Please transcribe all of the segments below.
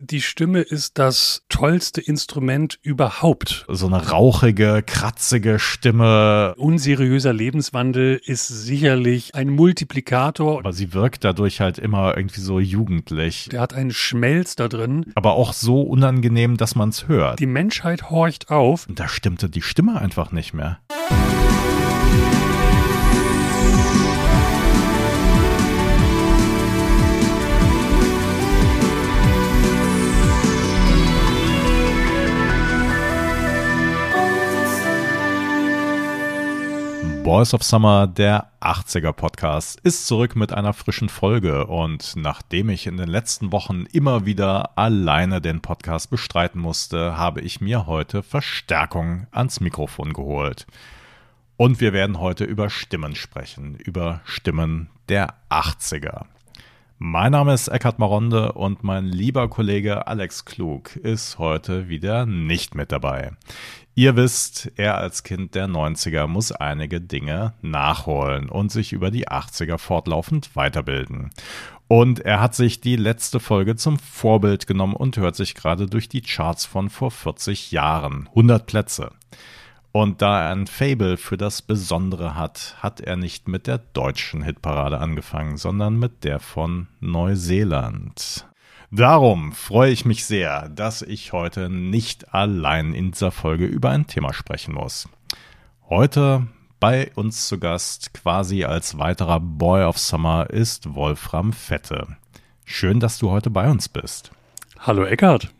Die Stimme ist das tollste Instrument überhaupt. So eine rauchige, kratzige Stimme. Unseriöser Lebenswandel ist sicherlich ein Multiplikator. Aber sie wirkt dadurch halt immer irgendwie so jugendlich. Der hat einen Schmelz da drin. Aber auch so unangenehm, dass man es hört. Die Menschheit horcht auf. Und da stimmte die Stimme einfach nicht mehr. Boys of Summer, der 80er Podcast, ist zurück mit einer frischen Folge und nachdem ich in den letzten Wochen immer wieder alleine den Podcast bestreiten musste, habe ich mir heute Verstärkung ans Mikrofon geholt. Und wir werden heute über Stimmen sprechen, über Stimmen der 80er. Mein Name ist Eckhard Maronde und mein lieber Kollege Alex Klug ist heute wieder nicht mit dabei. Ihr wisst, er als Kind der 90er muss einige Dinge nachholen und sich über die 80er fortlaufend weiterbilden. Und er hat sich die letzte Folge zum Vorbild genommen und hört sich gerade durch die Charts von vor 40 Jahren. 100 Plätze. Und da er ein Fable für das Besondere hat, hat er nicht mit der deutschen Hitparade angefangen, sondern mit der von Neuseeland. Darum freue ich mich sehr, dass ich heute nicht allein in dieser Folge über ein Thema sprechen muss. Heute bei uns zu Gast, quasi als weiterer Boy of Summer, ist Wolfram Fette. Schön, dass du heute bei uns bist. Hallo Eckart.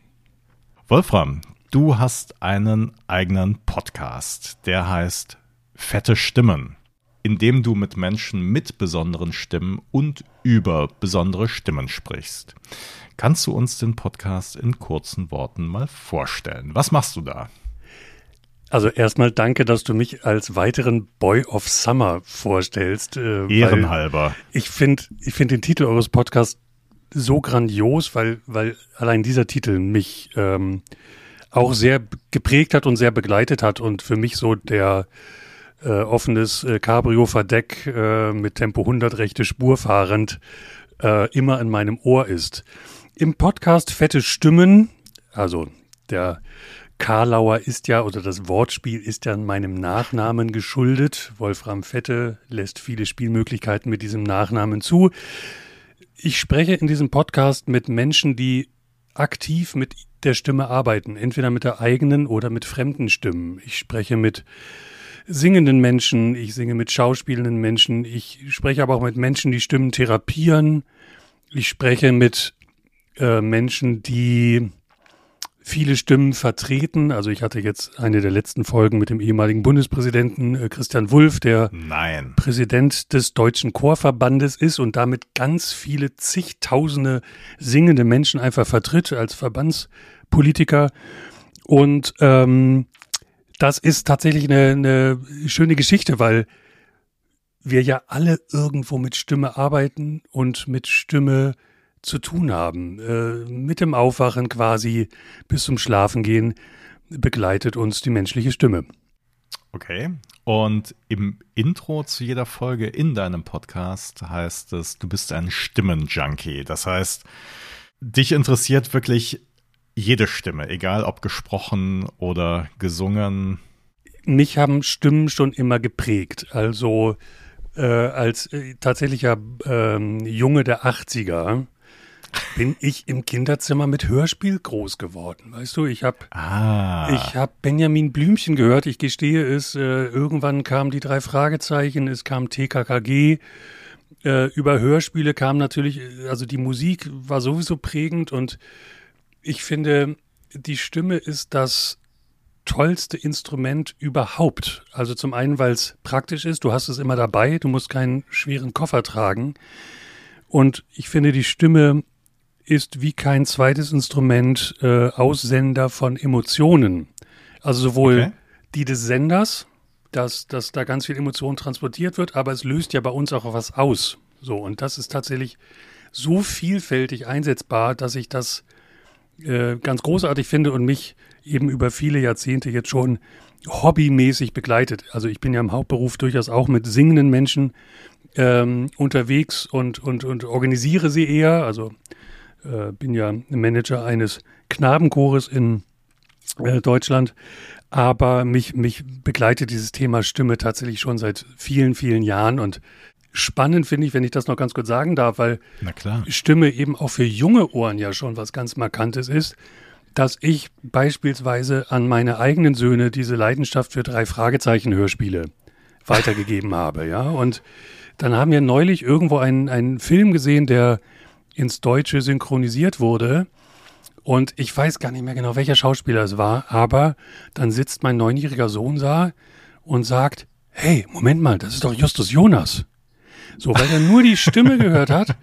Wolfram, du hast einen eigenen Podcast, der heißt Fette Stimmen, in dem du mit Menschen mit besonderen Stimmen und über besondere Stimmen sprichst. Kannst du uns den Podcast in kurzen Worten mal vorstellen? Was machst du da? Also erstmal danke, dass du mich als weiteren Boy of Summer vorstellst. Äh, Ehrenhalber. Ich finde ich find den Titel eures Podcasts so grandios, weil, weil allein dieser Titel mich ähm, auch sehr geprägt hat und sehr begleitet hat und für mich so der äh, offenes äh, Cabrio-Verdeck äh, mit Tempo 100 rechte Spur fahrend äh, immer in meinem Ohr ist. Im Podcast Fette Stimmen, also der Karlauer ist ja, oder das Wortspiel ist ja meinem Nachnamen geschuldet. Wolfram Fette lässt viele Spielmöglichkeiten mit diesem Nachnamen zu. Ich spreche in diesem Podcast mit Menschen, die aktiv mit der Stimme arbeiten, entweder mit der eigenen oder mit fremden Stimmen. Ich spreche mit singenden Menschen, ich singe mit schauspielenden Menschen, ich spreche aber auch mit Menschen, die Stimmen therapieren. Ich spreche mit äh, Menschen, die viele Stimmen vertreten. Also ich hatte jetzt eine der letzten Folgen mit dem ehemaligen Bundespräsidenten äh, Christian Wulff, der Nein. Präsident des Deutschen Chorverbandes ist und damit ganz viele zigtausende singende Menschen einfach vertritt als Verbandspolitiker. Und ähm, das ist tatsächlich eine, eine schöne Geschichte, weil wir ja alle irgendwo mit Stimme arbeiten und mit Stimme zu tun haben. Äh, mit dem Aufwachen quasi bis zum Schlafengehen begleitet uns die menschliche Stimme. Okay. Und im Intro zu jeder Folge in deinem Podcast heißt es, du bist ein Stimmenjunkie. Das heißt, dich interessiert wirklich jede Stimme, egal ob gesprochen oder gesungen. Mich haben Stimmen schon immer geprägt. Also äh, als äh, tatsächlicher äh, Junge der 80er bin ich im Kinderzimmer mit Hörspiel groß geworden. Weißt du, ich habe ah. ich hab Benjamin Blümchen gehört. Ich gestehe es, äh, irgendwann kamen die drei Fragezeichen, es kam TKKG. Äh, über Hörspiele kam natürlich, also die Musik war sowieso prägend und ich finde, die Stimme ist das tollste Instrument überhaupt. Also zum einen, weil es praktisch ist, du hast es immer dabei, du musst keinen schweren Koffer tragen. Und ich finde, die Stimme ist wie kein zweites Instrument äh, Aussender von Emotionen. Also sowohl okay. die des Senders, dass, dass da ganz viel Emotion transportiert wird, aber es löst ja bei uns auch was aus. So, und das ist tatsächlich so vielfältig einsetzbar, dass ich das äh, ganz großartig finde und mich eben über viele Jahrzehnte jetzt schon hobbymäßig begleitet. Also ich bin ja im Hauptberuf durchaus auch mit singenden Menschen ähm, unterwegs und, und, und organisiere sie eher. Also äh, bin ja Manager eines Knabenchores in äh, Deutschland. Aber mich, mich begleitet dieses Thema Stimme tatsächlich schon seit vielen, vielen Jahren und spannend finde ich, wenn ich das noch ganz kurz sagen darf, weil Stimme eben auch für junge Ohren ja schon was ganz Markantes ist, dass ich beispielsweise an meine eigenen Söhne diese Leidenschaft für drei Fragezeichen Hörspiele weitergegeben habe, ja. Und dann haben wir neulich irgendwo einen, einen Film gesehen, der ins Deutsche synchronisiert wurde. Und ich weiß gar nicht mehr genau, welcher Schauspieler es war, aber dann sitzt mein neunjähriger Sohn da und sagt, hey, Moment mal, das ist doch Justus Jonas. So, weil er nur die Stimme gehört hat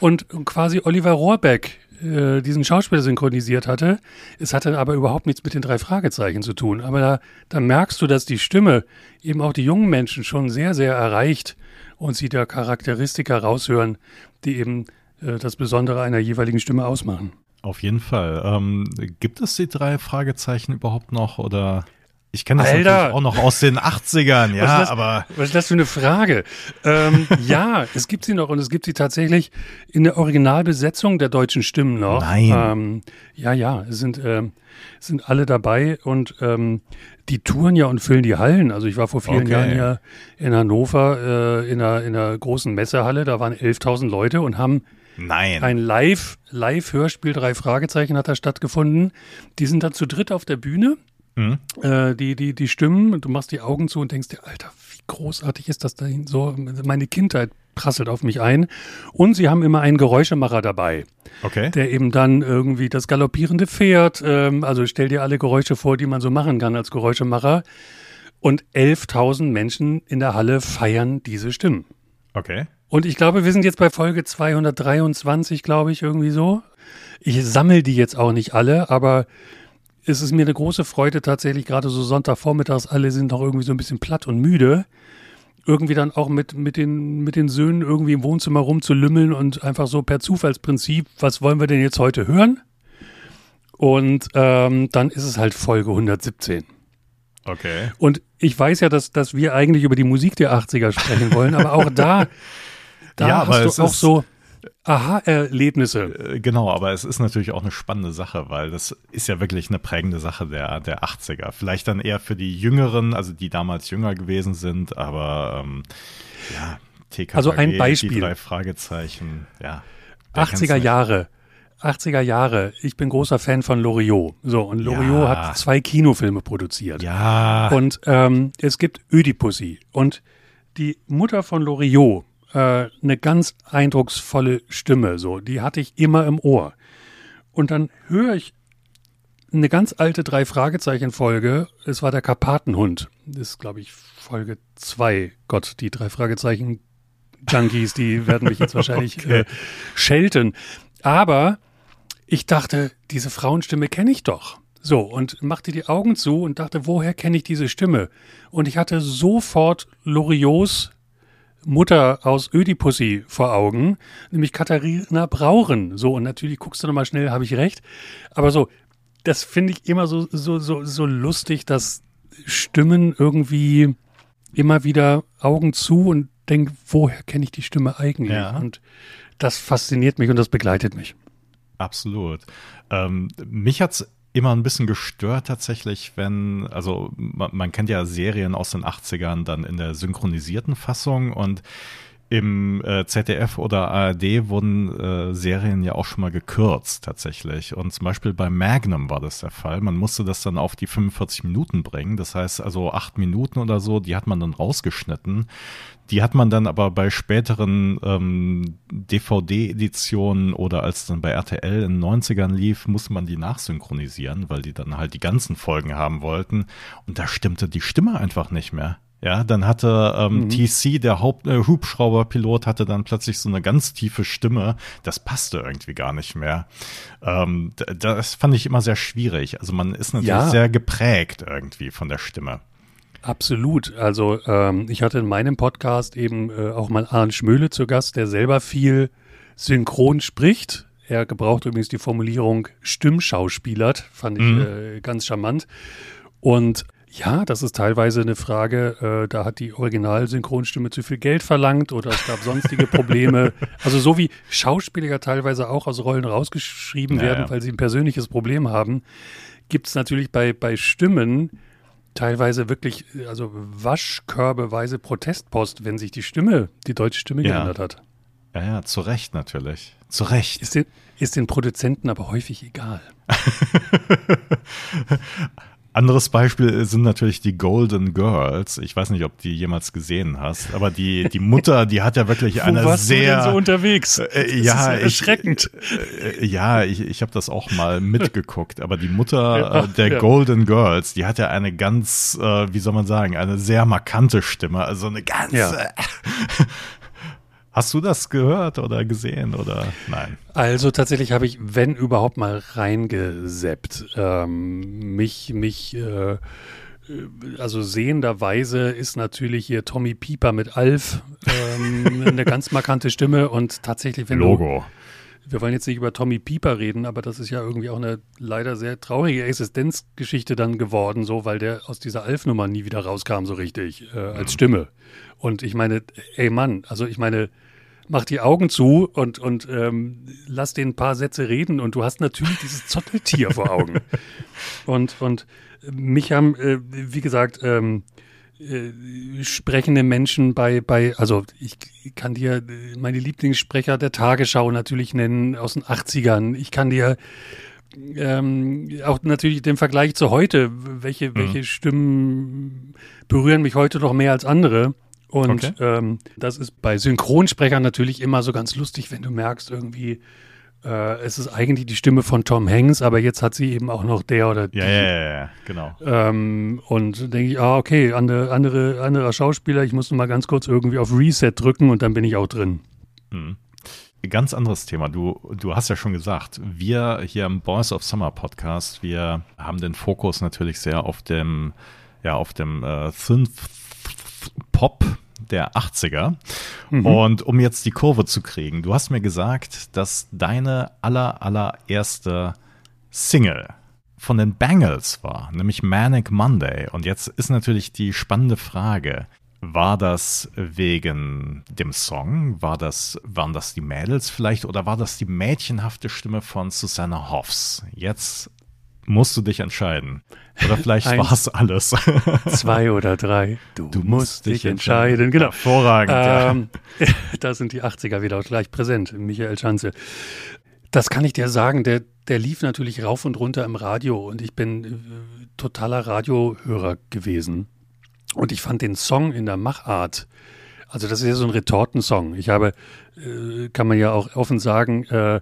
und quasi Oliver Rohrbeck äh, diesen Schauspieler synchronisiert hatte. Es hatte aber überhaupt nichts mit den drei Fragezeichen zu tun. Aber da, da merkst du, dass die Stimme eben auch die jungen Menschen schon sehr, sehr erreicht und sie da Charakteristika raushören, die eben äh, das Besondere einer jeweiligen Stimme ausmachen. Auf jeden Fall. Ähm, gibt es die drei Fragezeichen überhaupt noch oder? Ich kenne das Alter. natürlich auch noch aus den 80ern, ja, was das, aber. Was ist das für eine Frage? Ähm, ja, es gibt sie noch und es gibt sie tatsächlich in der Originalbesetzung der deutschen Stimmen noch. Nein. Ähm, ja, ja, es sind, ähm, es sind alle dabei und ähm, die touren ja und füllen die Hallen. Also ich war vor vielen Okay. Jahren ja in Hannover äh, in, einer, in einer großen Messehalle, da waren 11.000 Leute und haben Nein. ein Live, Live-Hörspiel, drei Fragezeichen hat da stattgefunden. Die sind dann zu dritt auf der Bühne Hm? äh, die, die, die Stimmen du machst die Augen zu und denkst dir, Alter, wie großartig ist das da hin? So, meine Kindheit prasselt auf mich ein. Und sie haben immer einen Geräuschemacher dabei, Okay. der eben dann irgendwie das galoppierende Pferd, ähm, also stell dir alle Geräusche vor, die man so machen kann als Geräuschemacher. Und 11.000 Menschen in der Halle feiern diese Stimmen. Okay. Und ich glaube, wir sind jetzt bei Folge 223, glaube ich, irgendwie so. Ich sammle die jetzt auch nicht alle, aber es ist mir eine große Freude tatsächlich, gerade so Sonntagvormittags, alle sind noch irgendwie so ein bisschen platt und müde, irgendwie dann auch mit, mit, den, mit den Söhnen irgendwie im Wohnzimmer rumzulümmeln und einfach so per Zufallsprinzip, was wollen wir denn jetzt heute hören? Und ähm, dann ist es halt Folge 117. Okay. Und ich weiß ja, dass, dass wir eigentlich über die Musik der 80er sprechen wollen, aber auch da, da Ja, hast es du auch so Aha-Erlebnisse. Äh, Genau, aber es ist natürlich auch eine spannende Sache, weil das ist ja wirklich eine prägende Sache der, der 80er. Vielleicht dann eher für die Jüngeren, also die damals jünger gewesen sind, aber ähm, ja, TKKG, Also ein die Beispiel. drei Fragezeichen, ja. wer kennt's 80er nicht? Jahre. 80er Jahre. Ich bin großer Fan von Loriot. So, und Loriot Ja. hat zwei Kinofilme produziert. Ja, Und ähm, es gibt Ödipussy. Und die Mutter von Loriot, äh, eine ganz eindrucksvolle Stimme, so, die hatte ich immer im Ohr. Und dann höre ich eine ganz alte Drei-Fragezeichen-Folge. Es war der Karpatenhund. Das ist, glaube ich, Folge zwei. Gott, die drei Fragezeichen Junkies, die werden mich jetzt wahrscheinlich Okay. äh, schelten. Aber ich dachte, diese Frauenstimme kenne ich doch. So, und machte die Augen zu und dachte, woher kenne ich diese Stimme? Und ich hatte sofort Loriots Mutter aus Ödipussy vor Augen, nämlich Katharina Brauren. So, und natürlich guckst du nochmal schnell, habe ich recht. Aber so, das finde ich immer so, so, so, so lustig, dass Stimmen irgendwie immer wieder Augen zu und denk, woher kenne ich die Stimme eigentlich? Ja. Und das fasziniert mich und das begleitet mich. Absolut. Ähm, mich hat's immer ein bisschen gestört tatsächlich, wenn, also man, man kennt ja Serien aus den 80ern dann in der synchronisierten Fassung und im äh, ZDF oder ARD wurden äh, Serien ja auch schon mal gekürzt tatsächlich. Und zum Beispiel bei Magnum war das der Fall. Man musste das dann auf die 45 Minuten bringen. Das heißt also acht Minuten oder so, die hat man dann rausgeschnitten. Die hat man dann aber bei späteren ähm, DVD-Editionen oder als dann bei RTL in den 90ern lief, musste man die nachsynchronisieren, weil die dann halt die ganzen Folgen haben wollten. Und da stimmte die Stimme einfach nicht mehr. Ja, dann hatte ähm, TC, der Haupt äh, Hubschrauberpilot, hatte dann plötzlich so eine ganz tiefe Stimme. Das passte irgendwie gar nicht mehr. Ähm, das fand ich immer sehr schwierig. Also man ist natürlich Ja. sehr geprägt irgendwie von der Stimme. Absolut. Also ähm, ich hatte in meinem Podcast eben äh, auch mal Arndt Schmöhle zu Gast, der selber viel synchron spricht. Er gebraucht übrigens die Formulierung Stimmschauspielert, fand ich Mhm. äh, ganz charmant. Und Ja, das ist teilweise eine Frage, äh, da hat die Original-Synchronstimme zu viel Geld verlangt oder es gab sonstige Probleme. also so wie Schauspieler teilweise auch aus Rollen rausgeschrieben ja, werden, ja. weil sie ein persönliches Problem haben, gibt es natürlich bei, bei Stimmen teilweise wirklich, also waschkörbeweise Protestpost, wenn sich die Stimme, die deutsche Stimme ja. geändert hat. Ja, ja, zu Recht natürlich. Zu Recht. Ist den, ist den Produzenten aber häufig egal. Anderes Beispiel sind natürlich die Golden Girls. Ich weiß nicht, ob die jemals gesehen hast, aber die die Mutter, die hat ja wirklich Wo eine warst sehr du denn so unterwegs. Äh, ja, ja erschreckend. Ich, äh, ja, ich, ich habe das auch mal mitgeguckt, aber die Mutter ja, äh, der ja. Golden Girls, die hat ja eine ganz, äh, wie soll man sagen, eine sehr markante Stimme, also eine ganz. Hast du das gehört oder gesehen oder nein? Also tatsächlich habe ich, wenn überhaupt mal reingeseppt. Ähm, mich, mich, äh, also sehenderweise ist natürlich hier Tommy Pieper mit Alf ähm, eine ganz markante Stimme und tatsächlich, wenn Logo. Du, wir wollen jetzt nicht über Tommy Pieper reden, aber das ist ja irgendwie auch eine leider sehr traurige Existenzgeschichte dann geworden, so, weil der aus dieser Alf-Nummer nie wieder rauskam so richtig äh, als mhm. Stimme. Und ich meine, ey Mann, also ich meine, mach die Augen zu und, und ähm, lass den ein paar Sätze reden und du hast natürlich dieses Zotteltier vor Augen. Und, und mich haben, äh, wie gesagt, ähm, äh, sprechende Menschen bei, bei, also ich kann dir meine Lieblingssprecher der Tagesschau natürlich nennen aus den 80ern. Ich kann dir ähm, auch natürlich den Vergleich zu heute, welche, mhm. welche Stimmen berühren mich heute noch mehr als andere. Und okay. ähm, das ist bei Synchronsprechern natürlich immer so ganz lustig, wenn du merkst, irgendwie, äh, es ist eigentlich die Stimme von Tom Hanks, aber jetzt hat sie eben auch noch der oder die. Ja, ja, ja, genau. Ähm, und denke ich, ah, okay, andere, andere, anderer Schauspieler, ich muss noch mal ganz kurz irgendwie auf Reset drücken und dann bin ich auch drin. Hm. Ganz anderes Thema. Du, du hast ja schon gesagt, wir hier im Boys of Summer Podcast, wir haben den Fokus natürlich sehr auf dem, ja, auf dem äh, Synth Pop der 80er. Mhm. Und um jetzt die Kurve zu kriegen, du hast mir gesagt, dass deine aller, allererste Single von den Bangles war, nämlich Manic Monday. Und jetzt ist natürlich die spannende Frage, war das wegen dem Song? War das, waren das die Mädels vielleicht oder war das die mädchenhafte Stimme von Susanna Hoffs? Jetzt musst du dich entscheiden. Oder vielleicht war es alles. zwei oder drei. Du, du musst dich entscheiden. entscheiden. Genau. Hervorragend. Ähm, ja. Da sind die 80er wieder gleich präsent. Michael Schanze. Das kann ich dir sagen. Der, der lief natürlich rauf und runter im Radio und ich bin äh, totaler Radiohörer gewesen. Und ich fand den Song in der Machart, also das ist ja so ein Retortensong. Ich habe, äh, kann man ja auch offen sagen, äh,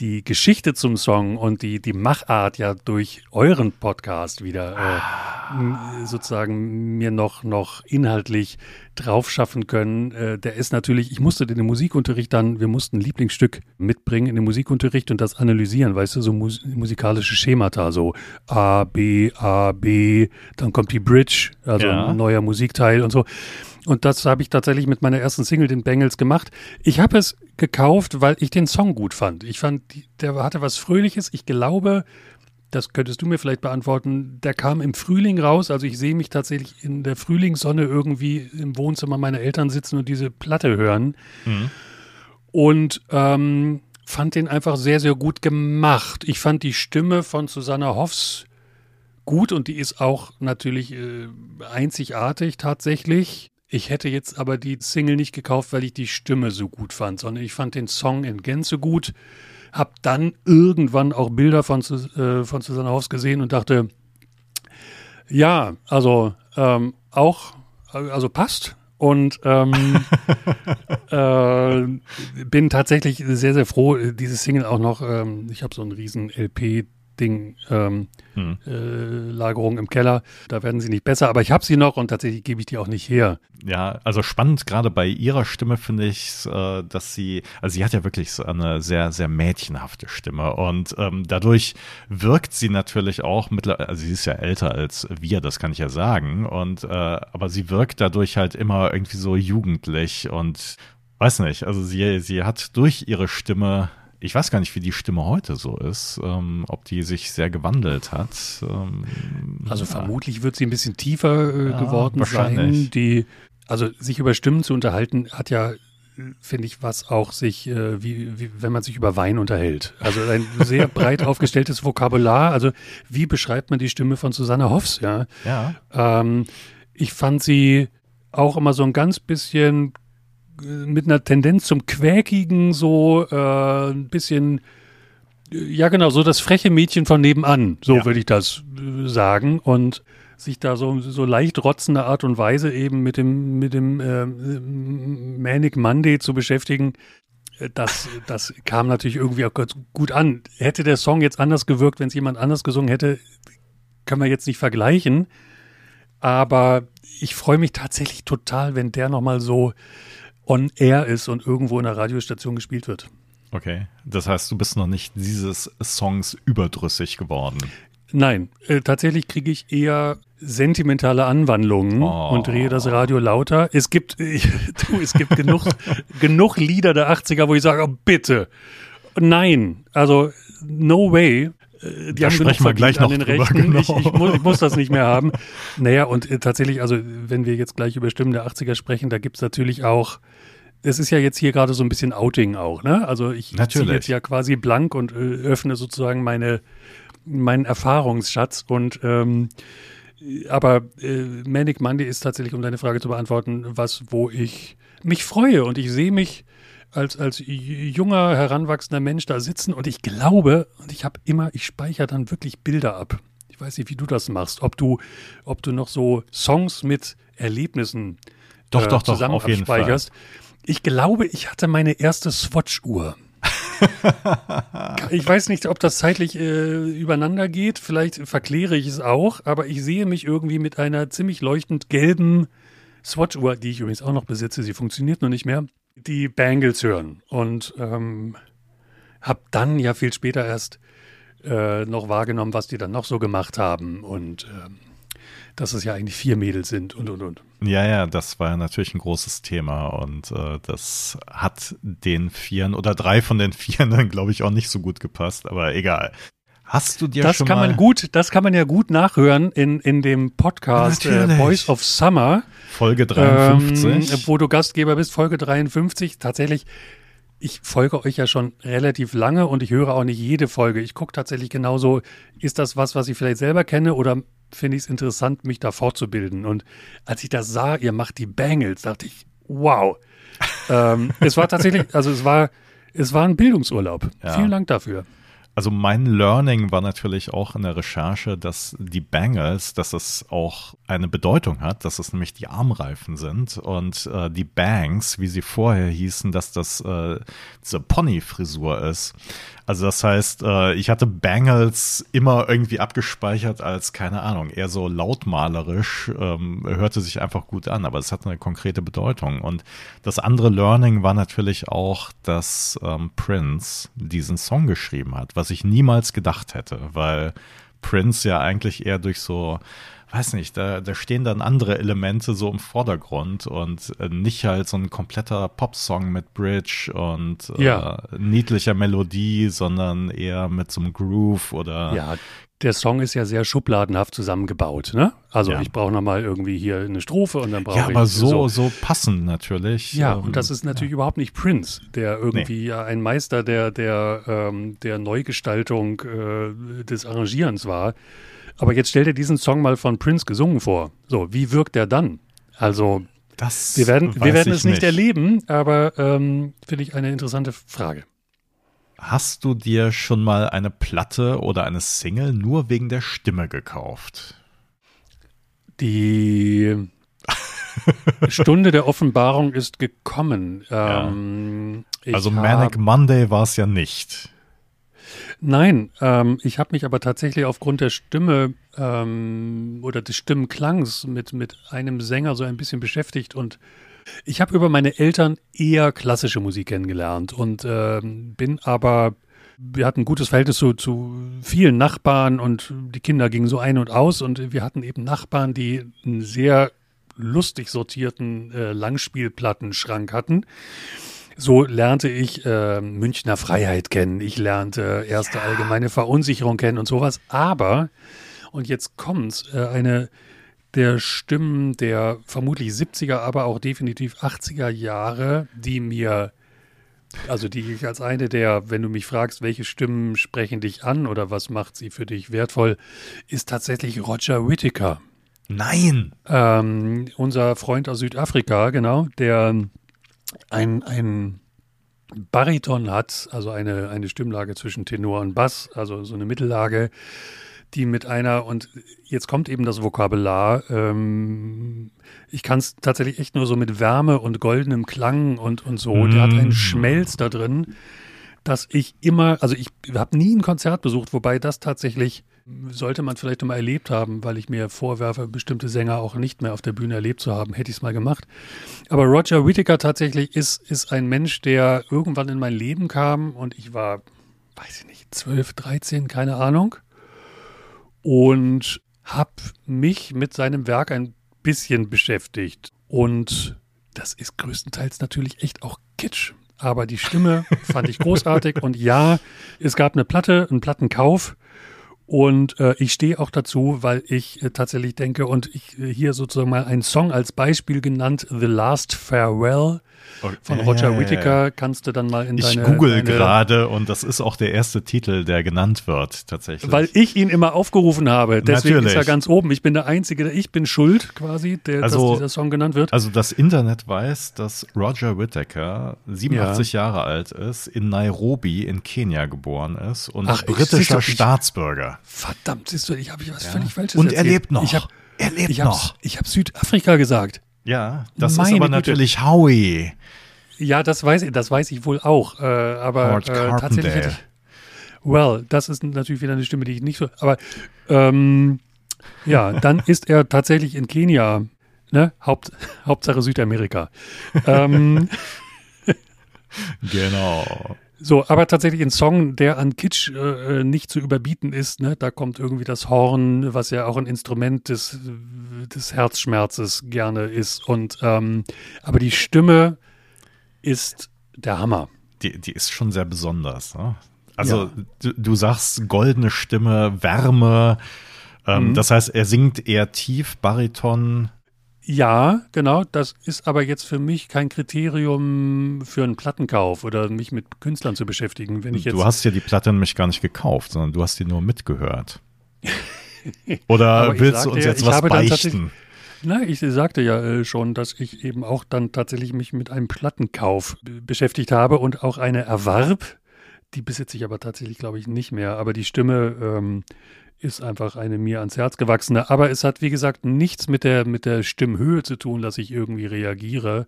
die Geschichte zum Song und die, die Machart ja durch euren Podcast wieder äh, sozusagen mir noch, noch inhaltlich drauf schaffen können. Äh, der ist natürlich, ich musste den Musikunterricht dann, wir mussten ein Lieblingsstück mitbringen in den Musikunterricht und das analysieren, weißt du, so mus musikalische Schemata, so A, B, A, B, dann kommt die Bridge, also ja. ein neuer Musikteil und so. Und das habe ich tatsächlich mit meiner ersten Single, den Bengals, gemacht. Ich habe es gekauft, weil ich den Song gut fand. Ich fand, der hatte was Fröhliches. Ich glaube, das könntest du mir vielleicht beantworten, der kam im Frühling raus. Also ich sehe mich tatsächlich in der Frühlingssonne irgendwie im Wohnzimmer meiner Eltern sitzen und diese Platte hören. Mhm. Und ähm, fand den einfach sehr, sehr gut gemacht. Ich fand die Stimme von Susanna Hoffs gut und die ist auch natürlich äh, einzigartig tatsächlich. Ich hätte jetzt aber die Single nicht gekauft, weil ich die Stimme so gut fand, sondern ich fand den Song in Gänze gut. Hab dann irgendwann auch Bilder von, äh, von Susanne Hoffs gesehen und dachte, ja, also ähm, auch, also passt. Und ähm, äh, bin tatsächlich sehr, sehr froh, diese Single auch noch, ähm, ich habe so einen riesen LP Ding, ähm, hm. äh, Lagerung im Keller. Da werden sie nicht besser, aber ich habe sie noch und tatsächlich gebe ich die auch nicht her. Ja, also spannend gerade bei ihrer Stimme finde ich, äh, dass sie, also sie hat ja wirklich so eine sehr, sehr mädchenhafte Stimme und ähm, dadurch wirkt sie natürlich auch mittlerweile, also sie ist ja älter als wir, das kann ich ja sagen, und äh, aber sie wirkt dadurch halt immer irgendwie so jugendlich und weiß nicht, also sie, sie hat durch ihre Stimme ich weiß gar nicht, wie die Stimme heute so ist, ähm, ob die sich sehr gewandelt hat. Ähm, also ja. vermutlich wird sie ein bisschen tiefer äh, ja, geworden sein. Die, also sich über Stimmen zu unterhalten, hat ja finde ich, was auch sich, äh, wie, wie, wenn man sich über Wein unterhält. Also ein sehr breit aufgestelltes Vokabular. Also wie beschreibt man die Stimme von Susanne Hoffs, ja? Ja. Ähm, ich fand sie auch immer so ein ganz bisschen mit einer Tendenz zum Quäkigen, so äh, ein bisschen, ja genau, so das freche Mädchen von nebenan, so ja. würde ich das äh, sagen. Und sich da so, so leicht rotzende Art und Weise eben mit dem, mit dem äh, Manic Monday zu beschäftigen, äh, das, das kam natürlich irgendwie auch ganz gut an. Hätte der Song jetzt anders gewirkt, wenn es jemand anders gesungen hätte, können wir jetzt nicht vergleichen. Aber ich freue mich tatsächlich total, wenn der nochmal so on air ist und irgendwo in der Radiostation gespielt wird. Okay, das heißt, du bist noch nicht dieses Songs überdrüssig geworden. Nein, äh, tatsächlich kriege ich eher sentimentale Anwandlungen oh. und drehe das Radio lauter. Es gibt, ich, du, es gibt genug, genug Lieder der 80er, wo ich sage, oh, bitte. Nein, also no way. Äh, die da haben sprechen wir gleich noch an den drüber, Rechten. Genau. Ich, ich, muss, ich, muss, das nicht mehr haben. Naja, und äh, tatsächlich, also wenn wir jetzt gleich über Stimmen der 80er sprechen, da gibt's natürlich auch es ist ja jetzt hier gerade so ein bisschen Outing auch, ne? Also ich ziehe jetzt ja quasi blank und äh, öffne sozusagen meine, meinen Erfahrungsschatz und ähm, aber äh, Manic Monday ist tatsächlich, um deine Frage zu beantworten, was, wo ich mich freue und ich sehe mich als, als junger, heranwachsender Mensch da sitzen und ich glaube, und ich habe immer, ich speichere dann wirklich Bilder ab. Ich weiß nicht, wie du das machst, ob du, ob du noch so Songs mit Erlebnissen doch, äh, doch, zusammen doch, auf jeden Fall. Ich glaube, ich hatte meine erste Swatch-Uhr. ich weiß nicht, ob das zeitlich äh, übereinander geht. Vielleicht verkläre ich es auch, aber ich sehe mich irgendwie mit einer ziemlich leuchtend gelben Swatch-Uhr, die ich übrigens auch noch besitze. Sie funktioniert noch nicht mehr. Die Bangles hören und ähm, habe dann ja viel später erst äh, noch wahrgenommen, was die dann noch so gemacht haben und ähm, dass es ja eigentlich vier Mädels sind und und und. Ja, ja, das war natürlich ein großes Thema und äh, das hat den Vieren oder drei von den Vieren dann, glaube ich, auch nicht so gut gepasst, aber egal. Hast du dir das schon kann mal man gut, das kann man ja gut nachhören in, in dem Podcast äh, Boys of Summer. Folge 53. Ähm, wo du Gastgeber bist, Folge 53. Tatsächlich, ich folge euch ja schon relativ lange und ich höre auch nicht jede Folge. Ich gucke tatsächlich genauso, ist das was, was ich vielleicht selber kenne oder finde ich es interessant, mich da fortzubilden. Und als ich das sah, ihr macht die Bangles, dachte ich, wow. ähm, es war tatsächlich, also es war, es war ein Bildungsurlaub. Ja. Vielen Dank dafür. Also mein Learning war natürlich auch in der Recherche, dass die Bangles, dass es auch eine Bedeutung hat, dass es nämlich die Armreifen sind und äh, die Bangs, wie sie vorher hießen, dass das äh, diese Pony-Frisur ist. Also das heißt, äh, ich hatte Bangles immer irgendwie abgespeichert als, keine Ahnung, eher so lautmalerisch, ähm, hörte sich einfach gut an, aber es hat eine konkrete Bedeutung. Und das andere Learning war natürlich auch, dass ähm, Prince diesen Song geschrieben hat, was ich niemals gedacht hätte, weil Prince ja eigentlich eher durch so weiß nicht, da, da stehen dann andere Elemente so im Vordergrund und äh, nicht halt so ein kompletter Popsong mit Bridge und äh, ja. niedlicher Melodie, sondern eher mit so einem Groove oder. Ja, der Song ist ja sehr schubladenhaft zusammengebaut, ne? Also ja. ich brauche nochmal irgendwie hier eine Strophe und dann brauche ich. Ja, aber so, so, so passend natürlich. Ja, ähm, und das ist natürlich ja. überhaupt nicht Prince, der irgendwie nee. ja ein Meister der, der, ähm, der Neugestaltung äh, des Arrangierens war. Aber jetzt stell dir diesen Song mal von Prince gesungen vor. So, wie wirkt der dann? Also, das wir werden, wir werden es nicht, nicht, erleben, aber ähm, finde ich eine interessante Frage. Hast du dir schon mal eine Platte oder eine Single nur wegen der Stimme gekauft? Die Stunde der Offenbarung ist gekommen. Ähm, ja. Also Manic Monday war es ja nicht. Nein, ähm, ich habe mich aber tatsächlich aufgrund der Stimme ähm, oder des Stimmenklangs mit, mit einem Sänger so ein bisschen beschäftigt und ich habe über meine Eltern eher klassische Musik kennengelernt und ähm, bin aber, wir hatten ein gutes Verhältnis zu, zu vielen Nachbarn und die Kinder gingen so ein und aus und wir hatten eben Nachbarn, die einen sehr lustig sortierten äh, Langspielplattenschrank hatten. So lernte ich äh, Münchner Freiheit kennen. Ich lernte erste allgemeine Verunsicherung kennen und sowas. Aber, und jetzt kommt's, äh, eine der Stimmen der vermutlich 70er, aber auch definitiv 80er Jahre, die mir, also die ich als eine der, wenn du mich fragst, welche Stimmen sprechen dich an oder was macht sie für dich wertvoll, ist tatsächlich Roger Whittaker. Nein! Ähm, unser Freund aus Südafrika, genau, der ein, ein Bariton hat, also eine, eine Stimmlage zwischen Tenor und Bass, also so eine Mittellage, die mit einer, und jetzt kommt eben das Vokabular, ähm, ich kann es tatsächlich echt nur so mit Wärme und goldenem Klang und, und so, mm. der hat einen mm. Schmelz da drin, dass ich immer, also ich habe nie ein Konzert besucht, wobei das tatsächlich sollte man vielleicht mal erlebt haben, weil ich mir vorwerfe, bestimmte Sänger auch nicht mehr auf der Bühne erlebt zu haben, hätte ich es mal gemacht. Aber Roger Whittaker tatsächlich ist, ist ein Mensch, der irgendwann in mein Leben kam und ich war, weiß ich nicht, 12, 13, keine Ahnung und habe mich mit seinem Werk ein bisschen beschäftigt. Und das ist größtenteils natürlich echt auch Kitsch. Aber die Stimme fand ich großartig. Und ja, es gab eine Platte, einen Plattenkauf. Und äh, ich stehe auch dazu, weil ich äh, tatsächlich denke, und ich äh, hier sozusagen mal einen Song als Beispiel genannt, The Last Farewell von Roger Whittaker kannst du dann mal in ich deine... Ich google gerade und das ist auch der erste Titel, der genannt wird, tatsächlich. Weil ich ihn immer aufgerufen habe. Deswegen Natürlich. ist er ganz oben. Ich bin der Einzige, ich bin schuld quasi, der, also, dass dieser Song genannt wird. Also das Internet weiß, dass Roger Whittaker 87 ja. Jahre alt ist, in Nairobi in Kenia geboren ist und Ach, britischer ich, Staatsbürger. Verdammt, siehst du, ich habe ich was ja. völlig Falsches Und erzählt. er lebt noch. Ich hab, er lebt ich noch. Ich habe Südafrika gesagt. Ja, das Meine ist aber Güte. natürlich Howie. Ja, das weiß ich, das weiß ich wohl auch. Äh, aber äh, tatsächlich hätte ich. Well, das ist natürlich wieder eine Stimme, die ich nicht so. Aber ähm, ja, dann ist er tatsächlich in Kenia. Ne? Haupt, Hauptsache Südamerika. ähm, genau. So, aber tatsächlich ein Song, der an Kitsch äh, nicht zu überbieten ist. Ne? Da kommt irgendwie das Horn, was ja auch ein Instrument des, des Herzschmerzes gerne ist. Und ähm, aber die Stimme ist der Hammer. Die, die ist schon sehr besonders. Ne? Also ja. du, du, sagst goldene Stimme, Wärme. Ähm, mhm. Das heißt, er singt eher tief, Bariton. Ja, genau. Das ist aber jetzt für mich kein Kriterium für einen Plattenkauf oder mich mit Künstlern zu beschäftigen. Wenn ich jetzt du hast ja die Platte nämlich gar nicht gekauft, sondern du hast die nur mitgehört. Oder willst du uns jetzt was beichten? Na, ich sagte ja äh, schon, dass ich eben auch dann tatsächlich mich mit einem Plattenkauf beschäftigt habe und auch eine erwarb. Die besitze ich aber tatsächlich, glaube ich, nicht mehr. Aber die Stimme ähm, ist einfach eine mir ans Herz gewachsene. Aber es hat, wie gesagt, nichts mit der, mit der Stimmhöhe zu tun, dass ich irgendwie reagiere.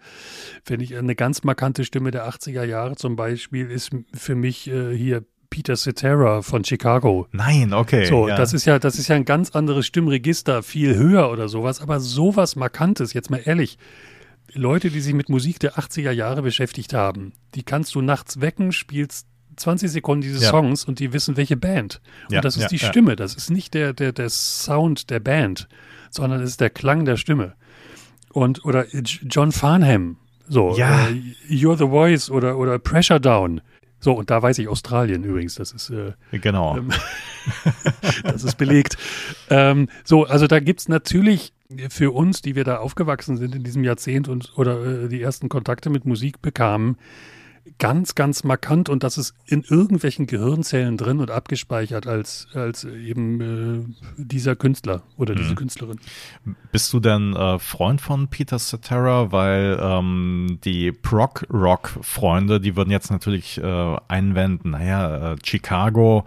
Wenn ich eine ganz markante Stimme der 80er Jahre zum Beispiel ist für mich äh, hier Peter Cetera von Chicago. Nein, okay. So, ja. das ist ja, das ist ja ein ganz anderes Stimmregister, viel höher oder sowas, aber sowas Markantes, jetzt mal ehrlich. Leute, die sich mit Musik der 80er Jahre beschäftigt haben, die kannst du nachts wecken, spielst 20 Sekunden diese ja. Songs und die wissen, welche Band. Und ja, das ist die Stimme, das ist nicht der, der, der Sound der Band, sondern es ist der Klang der Stimme. Und, oder John Farnham, so, ja. äh, You're the Voice oder, oder Pressure Down. So, und da weiß ich Australien übrigens, das ist äh, genau. Ähm, das ist belegt. ähm, so, also da gibt es natürlich für uns, die wir da aufgewachsen sind in diesem Jahrzehnt und oder äh, die ersten Kontakte mit Musik bekamen, ganz, ganz markant und das ist in irgendwelchen Gehirnzellen drin und abgespeichert als, als eben äh, dieser Künstler oder diese mhm. Künstlerin. Bist du denn äh, Freund von Peter Cetera? Weil ähm, die Prog-Rock-Freunde, die würden jetzt natürlich äh, einwenden, naja, äh, Chicago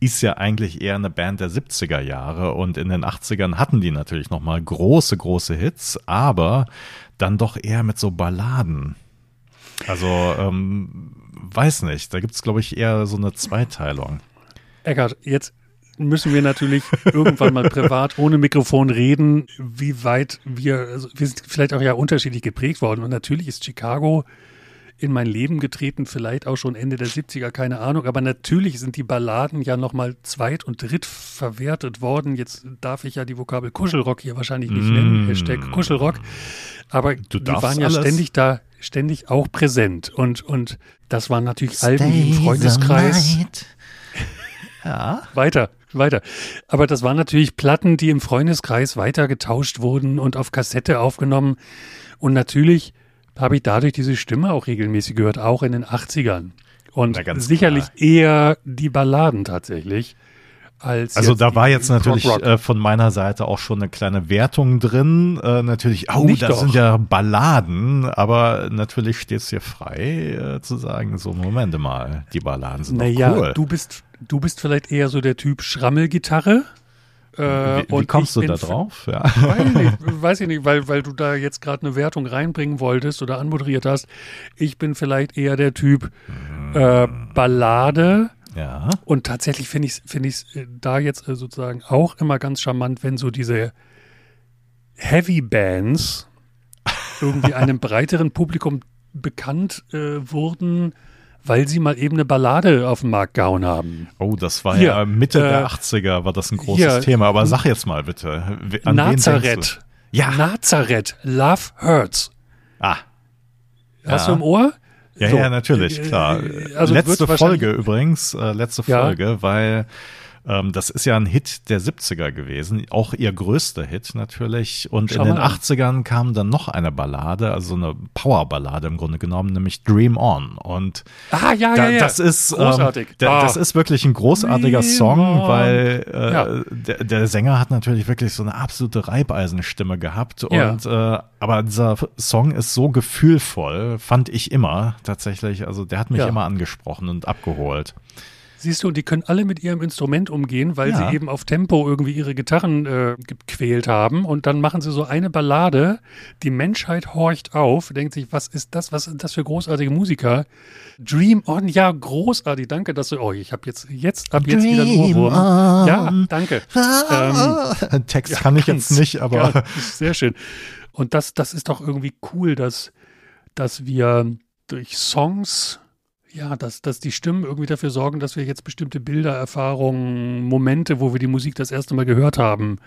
ist ja eigentlich eher eine Band der 70er Jahre und in den 80ern hatten die natürlich nochmal große, große Hits, aber dann doch eher mit so Balladen. Also, ähm, weiß nicht. Da gibt es, glaube ich, eher so eine Zweiteilung. Eckart, jetzt müssen wir natürlich irgendwann mal privat ohne Mikrofon reden, wie weit wir, also wir sind vielleicht auch ja unterschiedlich geprägt worden. Und natürlich ist Chicago in mein Leben getreten, vielleicht auch schon Ende der 70er, keine Ahnung. Aber natürlich sind die Balladen ja nochmal zweit- und dritt verwertet worden. Jetzt darf ich ja die Vokabel Kuschelrock hier wahrscheinlich nicht mm. nennen, Hashtag Kuschelrock. Aber die waren ja alles. ständig da, ständig auch präsent. Und, und das waren natürlich Alben, die im Freundeskreis. Ja. Weiter, weiter. Aber das waren natürlich Platten, die im Freundeskreis weiter getauscht wurden und auf Kassette aufgenommen. Und natürlich habe ich dadurch diese Stimme auch regelmäßig gehört, auch in den 80ern. Und sicherlich klar. eher die Balladen tatsächlich. Als Also da war jetzt natürlich äh, von meiner Seite auch schon eine kleine Wertung drin. Äh, natürlich, oh, Nicht das doch. sind ja Balladen, aber natürlich steht es dir frei äh, zu sagen, so Moment mal, die Balladen sind Naja, cool. du bist, du bist vielleicht eher so der Typ Schrammelgitarre. Äh, wie, wie kommst du da drauf? Ja. Weiß ich nicht, weiß ich nicht weil, weil du da jetzt gerade eine Wertung reinbringen wolltest oder anmoderiert hast. Ich bin vielleicht eher der Typ äh, Ballade. Ja. Und tatsächlich finde ich es find ich's, äh, da jetzt äh, sozusagen auch immer ganz charmant, wenn so diese Heavy Bands irgendwie einem breiteren Publikum bekannt äh, wurden, weil sie mal eben eine Ballade auf den Markt gehauen haben. Oh, das war Hier, ja Mitte äh, der 80er, war das ein großes hier, Thema. Aber sag jetzt mal bitte, an Nazareth. Ja. Nazareth. Love Hurts. Ah, Hast Ja. du im Ohr? Ja, So. ja, natürlich, Äh, klar. also letzte Folge übrigens, äh, letzte Ja. Folge, weil ähm, das ist ja ein Hit der 70er gewesen, auch ihr größter Hit natürlich. Und Schau in den an. 80ern kam dann noch eine Ballade, also eine Powerballade im Grunde genommen, nämlich Dream On. Und Ah, ja, da, ja, ja. das ist großartig. Ähm, da, ah. Das ist wirklich ein großartiger Dream Song, on. weil äh, Ja. der, der Sänger hat natürlich wirklich so eine absolute Reibeisenstimme gehabt. Ja. Und äh, aber dieser Song ist so gefühlvoll, fand ich immer tatsächlich. Also der hat mich Ja. immer angesprochen und abgeholt. Siehst du, und die können alle mit ihrem Instrument umgehen, weil Ja. sie eben auf Tempo irgendwie ihre Gitarren äh, gequält haben. Und dann machen sie so eine Ballade. Die Menschheit horcht auf, denkt sich, was ist das? Was sind das für großartige Musiker? Dream on, ja, großartig. Danke, dass du. Oh, ich habe jetzt, jetzt, ab jetzt wieder einen Dream Ohrwurm. on. Ja, danke. Ähm, Text Ja, kann ich ganz, jetzt nicht, aber ganz, sehr schön. Und das, das ist doch irgendwie cool, dass, dass wir durch Songs, ja, dass, dass die Stimmen irgendwie dafür sorgen, dass wir jetzt bestimmte Bilder, Erfahrungen, Momente, wo wir die Musik das erste Mal gehört haben,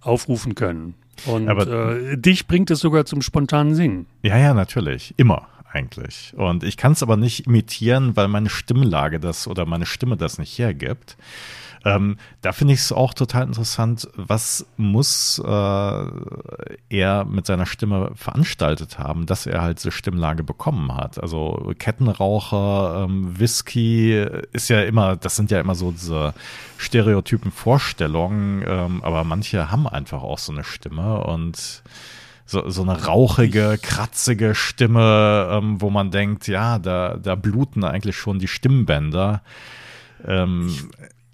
aufrufen können. Und Aber- äh, dich bringt es sogar zum spontanen Singen. Ja, ja, natürlich. Immer eigentlich. Und ich kann es aber nicht imitieren, weil meine Stimmlage das oder meine Stimme das nicht hergibt. Ähm, da finde ich es auch total interessant, was muss äh, er mit seiner Stimme veranstaltet haben, dass er halt diese Stimmlage bekommen hat. Also Kettenraucher, ähm, Whisky ist ja immer, das sind ja immer so diese stereotypen Vorstellungen, ähm, aber manche haben einfach auch so eine Stimme und so, so eine rauchige, kratzige Stimme, ähm, wo man denkt, ja, da, da bluten eigentlich schon die Stimmbänder. Ähm,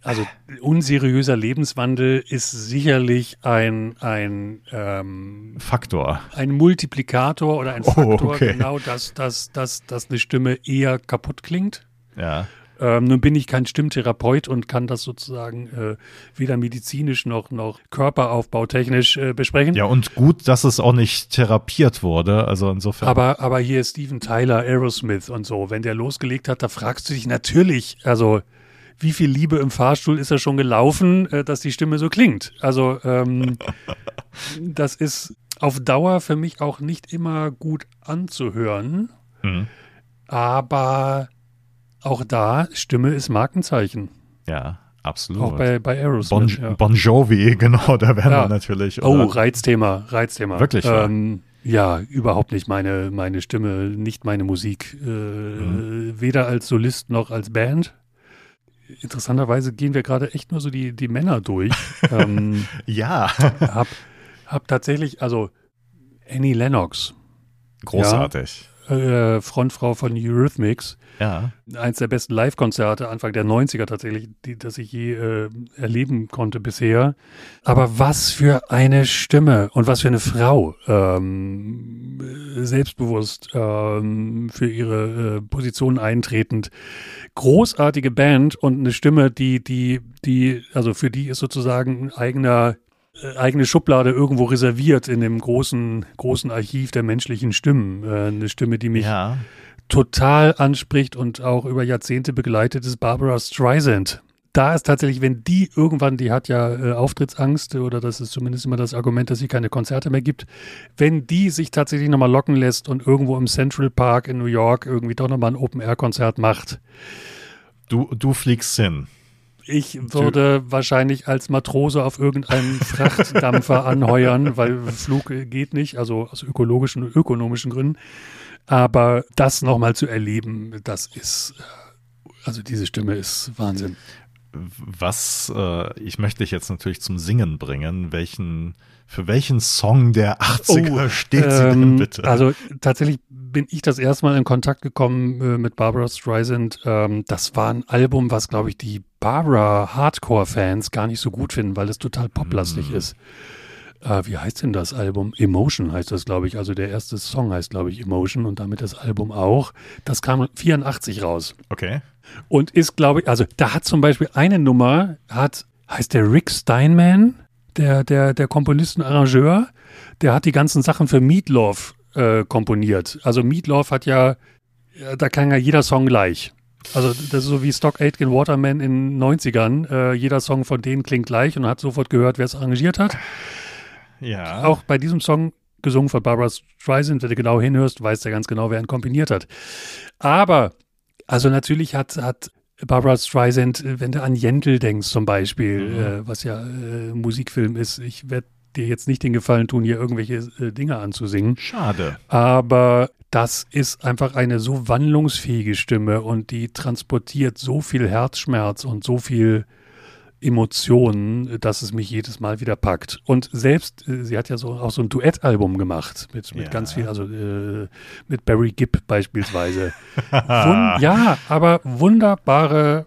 Also unseriöser Lebenswandel ist sicherlich ein, ein, ähm, Faktor. ein Multiplikator oder ein Oh, Faktor, okay. genau, dass, dass, dass, dass eine Stimme eher kaputt klingt. Ja. Ähm, nun bin ich kein Stimmtherapeut und kann das sozusagen äh, weder medizinisch noch, noch körperaufbautechnisch äh, besprechen. Ja, und gut, dass es auch nicht therapiert wurde. Also insofern. Aber, aber hier ist Steven Tyler, Aerosmith und so. Wenn der losgelegt hat, da fragst du dich natürlich, also wie viel Liebe im Fahrstuhl ist er schon gelaufen, äh, dass die Stimme so klingt. Also ähm, das ist auf Dauer für mich auch nicht immer gut anzuhören. Mhm. Aber auch da, Stimme ist Markenzeichen. ja, absolut. Auch bei, bei bon, Aerosmith. ja. bon Jovi, genau, da wären Ja. wir natürlich. Oh, oder- Reizthema, Reizthema. Wirklich, ja? Ähm, ja, überhaupt nicht meine, meine Stimme, nicht meine Musik. Äh, Mhm. Weder als Solist noch als Band. Interessanterweise gehen wir gerade echt nur so die, die Männer durch. ähm, ja, hab, hab tatsächlich, also Annie Lennox, großartig. Äh, Frontfrau von Eurythmics, Ja. eins der besten Live-Konzerte Anfang der 90er tatsächlich, die, das ich je äh, erleben konnte bisher. Aber was für eine Stimme und was für eine Frau. Ähm, äh, selbstbewusst, ähm, für ihre äh, Position eintretend. Großartige Band und eine Stimme, die, die, die, also für die ist sozusagen ein eigener eigene Schublade irgendwo reserviert in dem großen, großen Archiv der menschlichen Stimmen. Äh, eine Stimme, die mich Ja. total anspricht und auch über Jahrzehnte begleitet, ist Barbara Streisand. da ist tatsächlich, wenn die irgendwann, die hat ja äh, Auftrittsangst oder das ist zumindest immer das Argument, dass sie keine Konzerte mehr gibt, wenn die sich tatsächlich nochmal locken lässt und irgendwo im Central Park in New York irgendwie doch nochmal ein Open-Air-Konzert macht. Du, du fliegst hin. Ich würde wahrscheinlich als Matrose auf irgendeinen Frachtdampfer anheuern, weil Flug geht nicht, also aus ökologischen und ökonomischen Gründen. Aber das nochmal zu erleben, das ist, äh, also diese Stimme ist Wahnsinn. Was, äh, ich möchte dich jetzt natürlich zum Singen bringen. Welchen, für welchen Song der 80er oh, steht ähm, sie denn ähm, bitte? Also tatsächlich bin ich das erste Mal in Kontakt gekommen äh, mit Barbara Streisand. Ähm, das war ein Album, was, glaube ich, die Barbara Hardcore-Fans gar nicht so gut finden, weil es total poplastig mm. ist. Äh, wie heißt denn das Album? Emotion heißt das, glaube ich. Also der erste Song heißt, glaube ich, Emotion und damit das Album auch. Das kam 84 raus. Okay. Und ist, glaube ich, also da hat zum Beispiel eine Nummer, hat, heißt der Rick Steinman, der, der, der Komponist und Arrangeur, der hat die ganzen Sachen für Meatloaf äh, komponiert. Also Meatloaf hat ja, da kann ja jeder Song gleich. Also das ist so wie Stock Aitken Waterman in den 90ern. Äh, jeder Song von denen klingt gleich und hat sofort gehört, wer es arrangiert hat. Ja. Auch bei diesem Song gesungen von Barbara Streisand, wenn du genau hinhörst, weißt du ganz genau, wer ihn komponiert hat. Aber, also natürlich hat, hat Barbara Streisand, wenn du an Jentl denkst zum Beispiel, mhm. äh, was ja äh, Musikfilm ist, ich werde dir jetzt nicht den Gefallen tun, hier irgendwelche äh, Dinge anzusingen. Schade. Aber das ist einfach eine so wandlungsfähige Stimme und die transportiert so viel Herzschmerz und so viel Emotionen, dass es mich jedes Mal wieder packt. Und selbst, äh, sie hat ja so auch so ein Duettalbum gemacht mit, mit ja. ganz viel, also äh, mit Barry Gibb beispielsweise. ja, aber wunderbare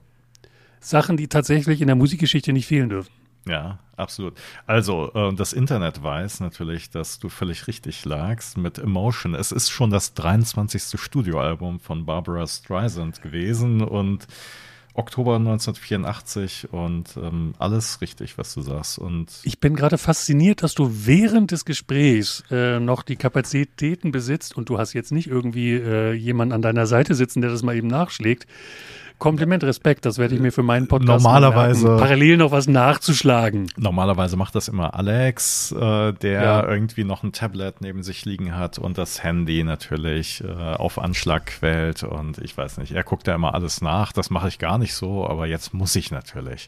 Sachen, die tatsächlich in der Musikgeschichte nicht fehlen dürfen. Ja, absolut. Also, äh, das Internet weiß natürlich, dass du völlig richtig lagst mit Emotion. Es ist schon das 23. Studioalbum von Barbara Streisand gewesen und Oktober 1984 und ähm, alles richtig, was du sagst. Und ich bin gerade fasziniert, dass du während des Gesprächs äh, noch die Kapazitäten besitzt und du hast jetzt nicht irgendwie äh, jemanden an deiner Seite sitzen, der das mal eben nachschlägt. Kompliment, Respekt, das werde ich mir für meinen Podcast normalerweise merken, parallel noch was nachzuschlagen. Normalerweise macht das immer Alex, äh, der ja. irgendwie noch ein Tablet neben sich liegen hat und das Handy natürlich äh, auf Anschlag quält und ich weiß nicht, er guckt ja immer alles nach, das mache ich gar nicht so, aber jetzt muss ich natürlich.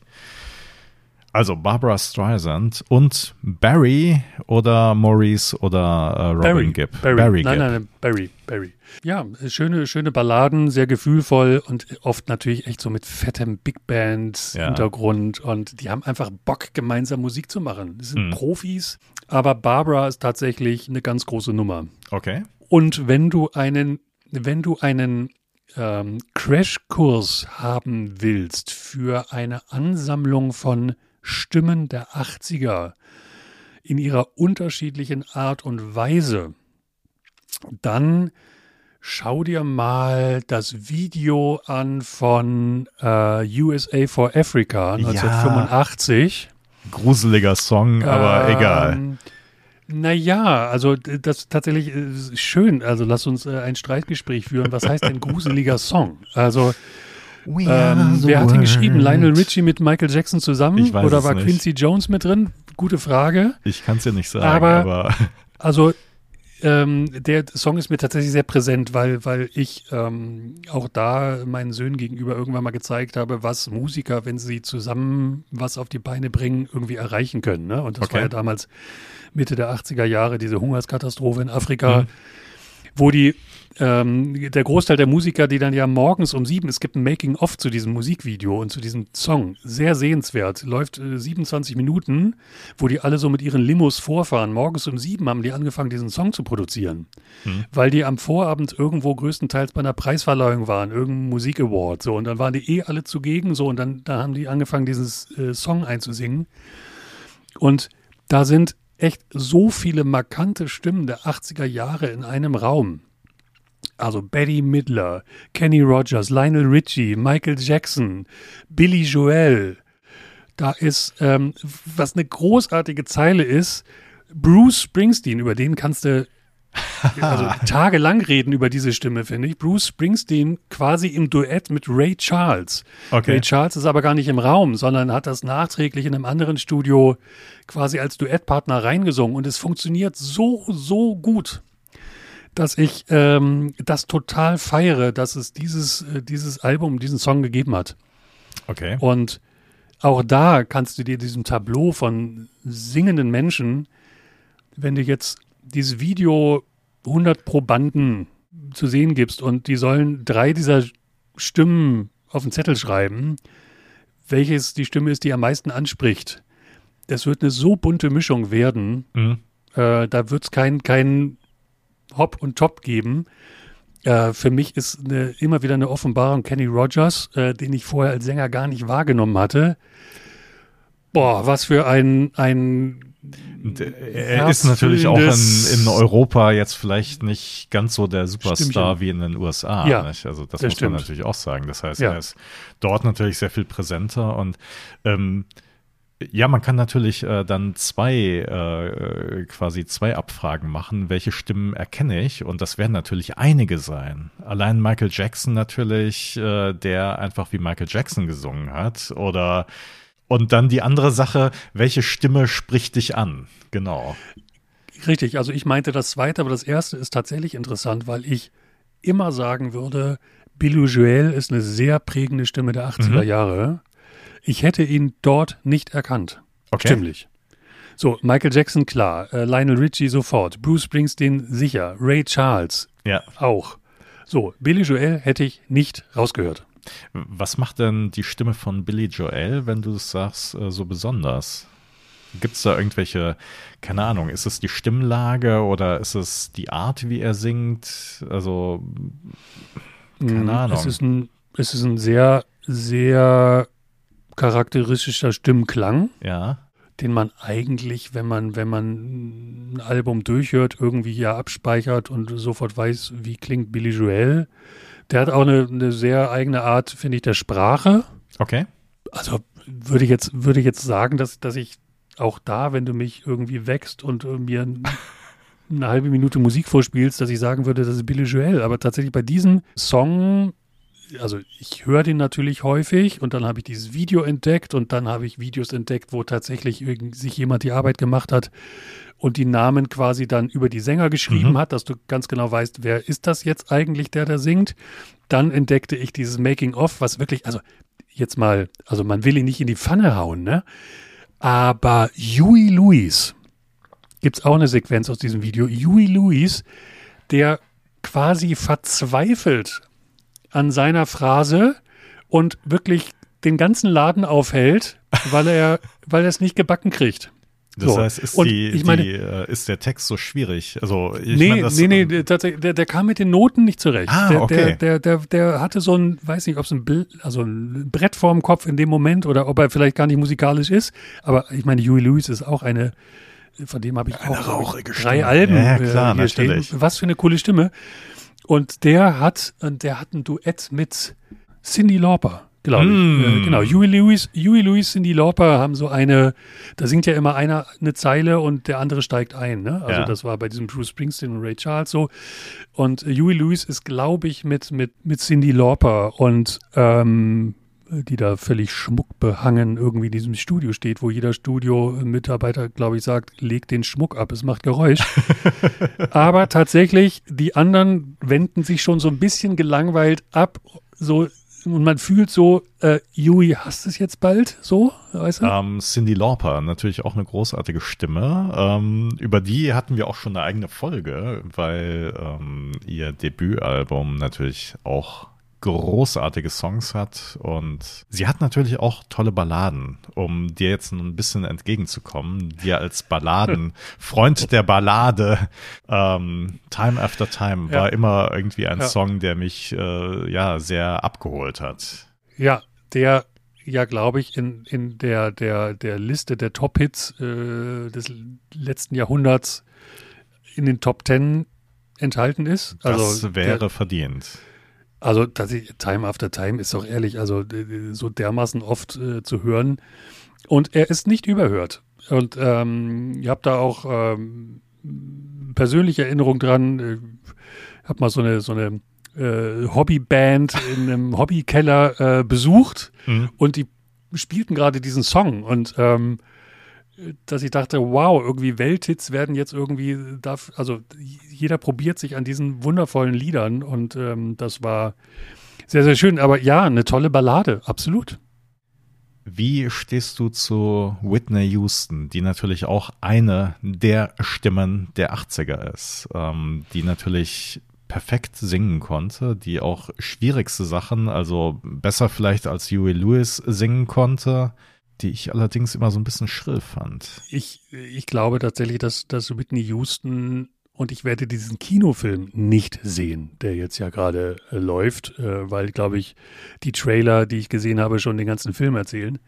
Also Barbara Streisand und Barry oder Maurice oder äh, Robin Barry, Gibb. Barry. Barry nein, Gibb. nein, Barry, Barry. Ja, schöne, schöne Balladen, sehr gefühlvoll und oft natürlich echt so mit fettem Big Band Hintergrund ja. und die haben einfach Bock, gemeinsam Musik zu machen. Die sind mhm. Profis, aber Barbara ist tatsächlich eine ganz große Nummer. Okay. Und wenn du einen, wenn du einen ähm, Crashkurs haben willst für eine Ansammlung von Stimmen der 80er in ihrer unterschiedlichen Art und Weise, dann schau dir mal das Video an von äh, USA for Africa 1985. Ja, gruseliger Song, aber ähm, egal. Naja, also das tatsächlich ist schön. Also lass uns äh, ein Streitgespräch führen. Was heißt denn gruseliger Song? Also ähm, wer hat ihn geschrieben? Lionel Richie mit Michael Jackson zusammen? Ich weiß Oder war nicht. Quincy Jones mit drin? Gute Frage. Ich kann es dir nicht sagen, aber, aber also ähm, der Song ist mir tatsächlich sehr präsent, weil, weil ich ähm, auch da meinen Söhnen gegenüber irgendwann mal gezeigt habe, was Musiker, wenn sie zusammen was auf die Beine bringen, irgendwie erreichen können. Ne? Und das okay. war ja damals Mitte der 80er Jahre, diese Hungerskatastrophe in Afrika. Mhm wo die ähm, der Großteil der Musiker, die dann ja morgens um sieben, es gibt ein Making-of zu diesem Musikvideo und zu diesem Song, sehr sehenswert, läuft äh, 27 Minuten, wo die alle so mit ihren Limos vorfahren. Morgens um sieben haben die angefangen, diesen Song zu produzieren, hm. weil die am Vorabend irgendwo größtenteils bei einer Preisverleihung waren, irgendein Musik-Award, so, und dann waren die eh alle zugegen, so, und dann da haben die angefangen, diesen äh, Song einzusingen. Und da sind echt so viele markante Stimmen der 80er Jahre in einem Raum. Also Betty Midler, Kenny Rogers, Lionel Richie, Michael Jackson, Billy Joel. Da ist, ähm, was eine großartige Zeile ist, Bruce Springsteen, über den kannst du also tagelang reden über diese Stimme, finde ich. Bruce Springsteen quasi im Duett mit Ray Charles. Okay. Ray Charles ist aber gar nicht im Raum, sondern hat das nachträglich in einem anderen Studio quasi als Duettpartner reingesungen. Und es funktioniert so, so gut, dass ich ähm, das total feiere, dass es dieses, äh, dieses Album, diesen Song gegeben hat. Okay. Und auch da kannst du dir diesem Tableau von singenden Menschen, wenn du jetzt dieses Video 100 Probanden zu sehen gibst und die sollen drei dieser Stimmen auf den Zettel schreiben, welches die Stimme ist, die am meisten anspricht. Das wird eine so bunte Mischung werden. Mhm. Äh, da wird es kein, kein Hop und Top geben. Äh, für mich ist eine, immer wieder eine Offenbarung Kenny Rogers, äh, den ich vorher als Sänger gar nicht wahrgenommen hatte. Boah, was für ein, ein Und er ist natürlich auch in, in Europa jetzt vielleicht nicht ganz so der Superstar Stimmchen. wie in den USA. Ja, nicht? Also das, das muss man stimmt. natürlich auch sagen. Das heißt, Ja. er ist dort natürlich sehr viel präsenter und ähm, ja, man kann natürlich äh, dann zwei, äh, quasi zwei Abfragen machen. Welche Stimmen erkenne ich? Und das werden natürlich einige sein. Allein Michael Jackson natürlich, äh, der einfach wie Michael Jackson gesungen hat. Oder und dann die andere Sache, welche Stimme spricht dich an? Genau. Richtig, also ich meinte das zweite, aber das erste ist tatsächlich interessant, weil ich immer sagen würde, Billy Joel ist eine sehr prägende Stimme der 80er Mhm. Jahre. Ich hätte ihn dort nicht erkannt. Okay. Stimmlich. So, Michael Jackson, klar. Äh, Lionel Richie sofort. Bruce Springsteen, sicher. Ray Charles, Ja. auch. So, Billy Joel hätte ich nicht rausgehört. Was macht denn die Stimme von Billy Joel, wenn du es sagst, äh, so besonders? Gibt es da irgendwelche, keine Ahnung, ist es die Stimmlage oder ist es die Art, wie er singt? Also, Keine Mm, Ahnung. Es ist ein, es ist ein sehr, sehr charakteristischer Stimmklang. ja. den man eigentlich, wenn man, wenn man ein Album durchhört, irgendwie ja abspeichert und sofort weiß, wie klingt Billy Joel. Der hat auch eine, eine sehr eigene Art, finde ich, der Sprache. Okay. Also würde ich jetzt, würde ich jetzt sagen, dass, dass ich auch da, wenn du mich irgendwie wächst und äh, mir ein- eine halbe Minute Musik vorspielst, dass ich sagen würde, das ist Billy Joel. Aber tatsächlich bei diesem Song, also ich höre den natürlich häufig und dann habe ich dieses Video entdeckt und dann habe ich Videos entdeckt, wo tatsächlich irgend, sich jemand die Arbeit gemacht hat und die Namen quasi dann über die Sänger geschrieben Mhm. hat, dass du ganz genau weißt, wer ist das jetzt eigentlich, der da singt. Dann entdeckte ich dieses Making-of, was wirklich, also jetzt mal, also man will ihn nicht in die Pfanne hauen, ne? Aber Huey Lewis, gibt es auch eine Sequenz aus diesem Video, Huey Lewis, der quasi verzweifelt an seiner Phrase und wirklich den ganzen Laden aufhält, weil er, weil er es nicht gebacken kriegt. Das So. heißt, ist, die, ich meine- die, äh, ist der Text so schwierig? Also, ich nee, meine, das, nee, nee, tatsächlich, der, der kam mit den Noten nicht zurecht. Ah, der, okay. der, der, der, hatte so ein, weiß nicht, ob es ein, Bild, also ein Brett vorm Kopf in dem Moment oder ob er vielleicht gar nicht musikalisch ist. Aber ich meine, Huey Lewis ist auch eine, von dem habe ich Eine auch drei Stimme. Alben Ja, klar, äh, hier stehen. natürlich. Was für eine coole Stimme. Und der hat, und der hat ein Duett mit Cindy Lauper, glaube ich. Mm. Äh, genau, Huey Lewis, Huey Lewis, Cindy Lauper haben so eine, da singt ja immer einer eine Zeile und der andere steigt ein. Ne? Also Ja. das war bei diesem Bruce Springsteen und Ray Charles so. Und Huey Lewis ist, glaube ich, mit, mit, mit Cindy Lauper und ähm, die da völlig schmuckbehangen irgendwie in diesem Studio steht, wo jeder Studio-Mitarbeiter, glaube ich, sagt, leg den Schmuck ab, es macht Geräusch. Aber tatsächlich, die anderen wenden sich schon so ein bisschen gelangweilt ab, so und man fühlt so, äh, Yui, hast du es jetzt bald? So, weißt du? Ähm, Cindy Lauper, natürlich auch eine großartige Stimme. Ähm, über die hatten wir auch schon eine eigene Folge, weil ähm, ihr Debütalbum natürlich auch großartige Songs hat und sie hat natürlich auch tolle Balladen, um dir jetzt ein bisschen entgegenzukommen, dir als Balladen, Freund der Ballade, ähm, Time After Time Ja. war immer irgendwie ein Ja. Song, der mich äh, ja sehr abgeholt hat. Ja, der ja, glaube ich, in, in der, der, der Liste der Top-Hits äh, des letzten Jahrhunderts in den Top Ten enthalten ist. Das Also wäre der, verdient. Also Time After Time ist doch ehrlich, also äh, so dermaßen oft äh, zu hören. Und er ist nicht überhört. Und ähm, ihr habt da auch ähm, persönliche Erinnerung dran. Ich habe mal so eine, so eine äh, Hobbyband in einem Hobbykeller äh, besucht mhm. und die spielten gerade diesen Song und ähm, dass ich dachte, wow, irgendwie Welthits werden jetzt irgendwie, darf, also jeder probiert sich an diesen wundervollen Liedern und ähm, das war sehr, sehr schön. Aber ja, eine tolle Ballade, absolut. Wie stehst du zu Whitney Houston, die natürlich auch eine der Stimmen der 80er ist, ähm, die natürlich perfekt singen konnte, die auch schwierigste Sachen, also besser vielleicht als Huey Lewis singen konnte, die ich allerdings immer so ein bisschen schrill fand. Ich, ich glaube tatsächlich, dass, dass Whitney Houston und ich werde diesen Kinofilm nicht sehen, der jetzt ja gerade äh, läuft, äh, weil, glaube ich, die Trailer, die ich gesehen habe, schon den ganzen Film erzählen.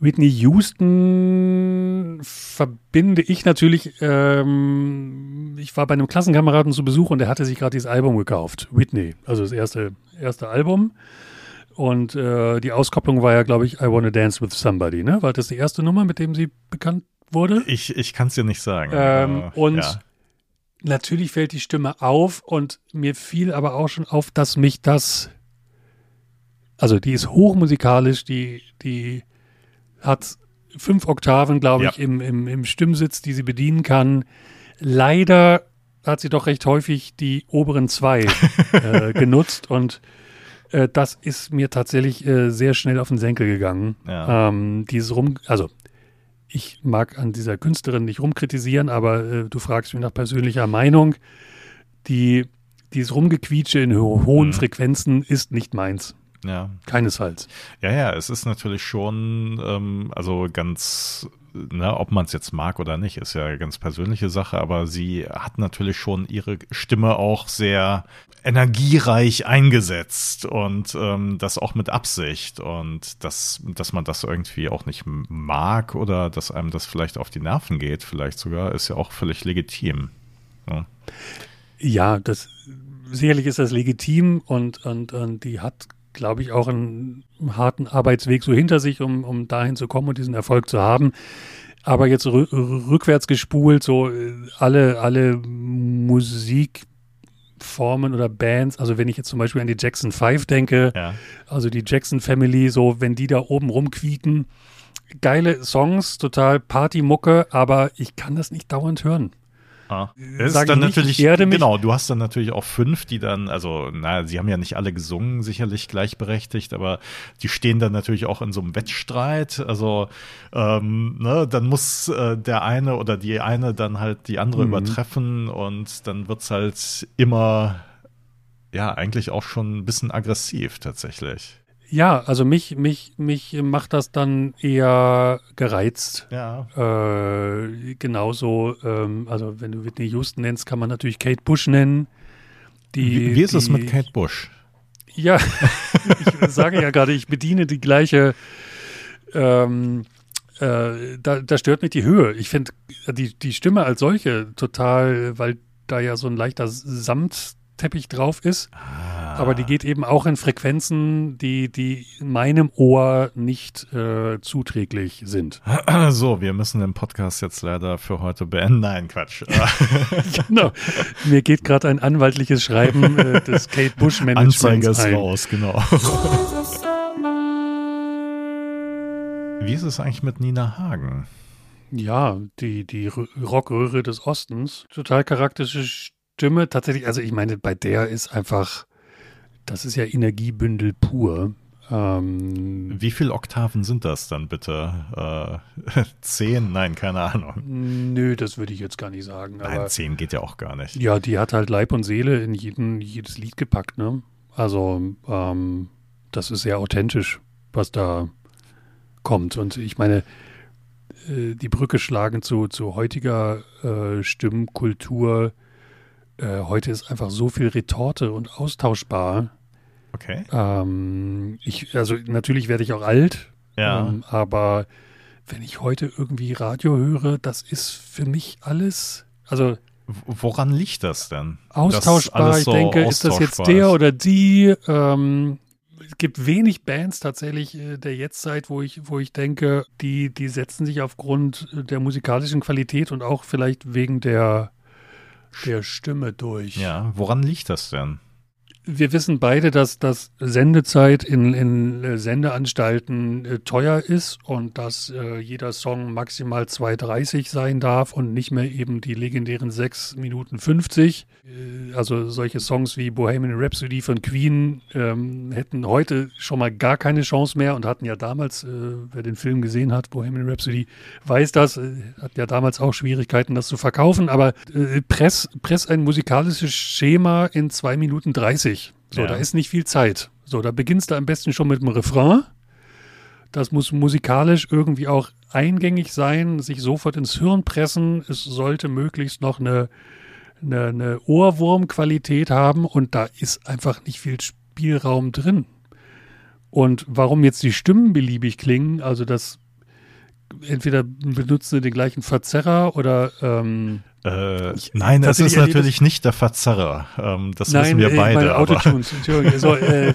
Whitney Houston verbinde ich natürlich, ähm, ich war bei einem Klassenkameraden zu Besuch und der hatte sich gerade dieses Album gekauft, Whitney, also das erste, erste Album. Und äh, die Auskopplung war ja, glaube ich, I Wanna Dance with Somebody, ne? War das die erste Nummer, mit dem sie bekannt wurde? Ich, ich kann es dir nicht sagen. Ähm, und ja natürlich fällt die Stimme auf und mir fiel aber auch schon auf, dass mich das, also die ist hochmusikalisch, die, die hat fünf Oktaven, glaube ja. ich, im, im, im Stimmsitz, die sie bedienen kann. Leider hat sie doch recht häufig die oberen zwei äh, genutzt und äh, das ist mir tatsächlich äh, sehr schnell auf den Senkel gegangen. Ja. Ähm, dieses rum, also ich mag an dieser Künstlerin nicht rumkritisieren, aber äh, du fragst mich nach persönlicher Meinung. Die, dieses Rumgequietsche in ho hohen mhm. Frequenzen ist nicht meins. Ja. Keinesfalls. Ja, ja, es ist natürlich schon, ähm, also ganz ne, ob man es jetzt mag oder nicht, ist ja eine ganz persönliche Sache, aber sie hat natürlich schon ihre Stimme auch sehr energiereich eingesetzt und ähm, das auch mit Absicht und dass, dass man das irgendwie auch nicht mag oder dass einem das vielleicht auf die Nerven geht, vielleicht sogar, ist ja auch völlig legitim. Ja, ja das sicherlich ist das legitim und, und, und die hat glaube ich, auch einen harten Arbeitsweg so hinter sich, um, um dahin zu kommen und diesen Erfolg zu haben. Aber jetzt rückwärts gespult, so äh, alle, alle Musikformen oder Bands, also wenn ich jetzt zum Beispiel an die Jackson 5 denke, ja. also die Jackson Family, so wenn die da oben rumquieken, geile Songs, total Partymucke, aber ich kann das nicht dauernd hören. Ah. Das ist dann natürlich, genau, du hast dann natürlich auch fünf, die dann, also, na, sie haben ja nicht alle gesungen, sicherlich gleichberechtigt, aber die stehen dann natürlich auch in so einem Wettstreit. Also, ähm, ne, dann muss äh, der eine oder die eine dann halt die andere mhm. übertreffen und dann wird's halt immer, ja, eigentlich auch schon ein bisschen aggressiv tatsächlich. Ja, also mich, mich, mich macht das dann eher gereizt. Ja. Äh, genauso, ähm, also wenn du Whitney Houston nennst, kann man natürlich Kate Bush nennen. Die, wie, wie ist die, es mit Kate Bush? Ja, ich sage ja gerade, ich bediene die gleiche. Ähm, äh, da, da stört mich die Höhe. Ich finde die, die Stimme als solche total, weil da ja so ein leichter Samtteppich drauf ist. Ah aber die geht eben auch in Frequenzen, die, die meinem Ohr nicht äh, zuträglich sind. So, wir müssen den Podcast jetzt leider für heute beenden. Nein, Quatsch. genau. Mir geht gerade ein anwaltliches Schreiben äh, des Kate Bush Managements Anzeige ist ein. raus, genau. Wie ist es eigentlich mit Nina Hagen? Ja, die, die Rockröhre des Ostens. Total charakteristische Stimme. Tatsächlich, also ich meine, bei der ist einfach das ist ja Energiebündel pur. Ähm, Wie viele Oktaven sind das dann bitte? Äh, zehn? Nein, keine Ahnung. Nö, das würde ich jetzt gar nicht sagen. Nein, aber, zehn geht ja auch gar nicht. Ja, die hat halt Leib und Seele in jeden, jedes Lied gepackt, ne? Also, ähm, das ist sehr authentisch, was da kommt. Und ich meine, äh, die Brücke schlagen zu, zu heutiger äh, Stimmkultur. Äh, heute ist einfach so viel Retorte und austauschbar Okay. Ähm, ich, also natürlich werde ich auch alt, ja. Ähm, aber wenn ich heute irgendwie Radio höre, das ist für mich alles, also Woran liegt das denn? Austauschbar, ich so denke, ist das jetzt der oder die? Ähm, es gibt wenig Bands tatsächlich äh, der Jetztzeit, wo ich, wo ich denke, die, die setzen sich aufgrund der musikalischen Qualität und auch vielleicht wegen der der Stimme durch. Ja, woran liegt das denn? Wir wissen beide, dass das Sendezeit in, in äh, Sendeanstalten äh, teuer ist und dass äh, jeder Song maximal 2,30 sein darf und nicht mehr eben die legendären 6 Minuten 50. Äh, also solche Songs wie Bohemian Rhapsody von Queen ähm, hätten heute schon mal gar keine Chance mehr und hatten ja damals, äh, wer den Film gesehen hat, Bohemian Rhapsody, weiß das, äh, hat ja damals auch Schwierigkeiten, das zu verkaufen, aber press, press ein musikalisches Schema in 2 Minuten 30 so, ja. da ist nicht viel Zeit. So, da beginnst du am besten schon mit dem Refrain. Das muss musikalisch irgendwie auch eingängig sein, sich sofort ins Hirn pressen. Es sollte möglichst noch eine, eine, eine Ohrwurmqualität haben und da ist einfach nicht viel Spielraum drin. Und warum jetzt die Stimmen beliebig klingen, also das entweder benutzen sie den gleichen Verzerrer oder ähm, äh, nein, es ist natürlich nicht der Verzerrer. Ähm, das nein, wissen wir beide. Meine Autotunes, Entschuldigung. So, äh,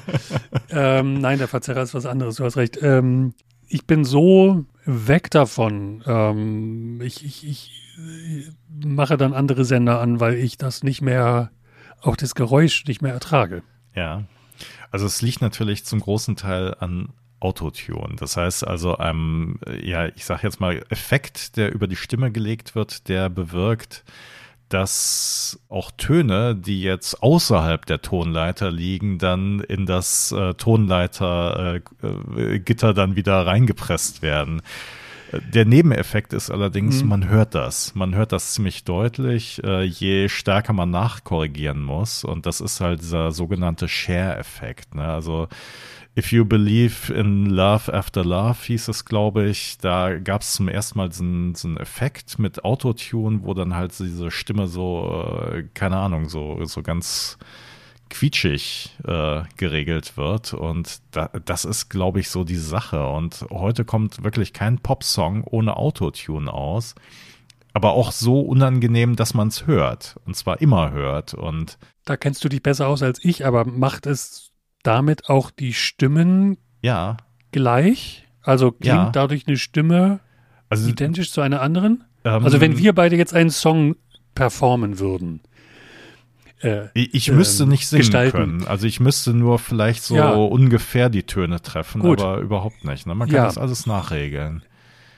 ähm, nein, der Verzerrer ist was anderes, du hast recht. Ähm, ich bin so weg davon. Ähm, ich, ich, ich mache dann andere Sender an, weil ich das nicht mehr, auch das Geräusch nicht mehr ertrage. Ja. Also es liegt natürlich zum großen Teil an Autotune. Das heißt also einem, ja, ich sage jetzt mal, Effekt, der über die Stimme gelegt wird, der bewirkt, dass auch Töne, die jetzt außerhalb der Tonleiter liegen, dann in das äh, Tonleitergitter äh, dann wieder reingepresst werden. Der Nebeneffekt ist allerdings, mhm. man hört das. Man hört das ziemlich deutlich, äh, je stärker man nachkorrigieren muss. Und das ist halt dieser sogenannte Share-Effekt. Ne? Also If You Believe in Love After Love hieß es, glaube ich. Da gab es zum ersten Mal so einen, Effekt mit Autotune, wo dann halt diese Stimme so, äh, keine Ahnung, so, so ganz quietschig äh, geregelt wird. Und da, das ist, glaube ich, so die Sache. Und heute kommt wirklich kein Popsong ohne Autotune aus. Aber auch so unangenehm, dass man es hört. Und zwar immer hört. Und da kennst du dich besser aus als ich, aber macht es damit auch die Stimmen ja. gleich? Also klingt ja. dadurch eine Stimme also, identisch zu einer anderen? Ähm, also wenn wir beide jetzt einen Song performen würden. Äh, ich müsste ähm, nicht singen gestalten. können. Also ich müsste nur vielleicht so ja. ungefähr die Töne treffen, Gut. aber überhaupt nicht. Ne? Man kann das alles nachregeln.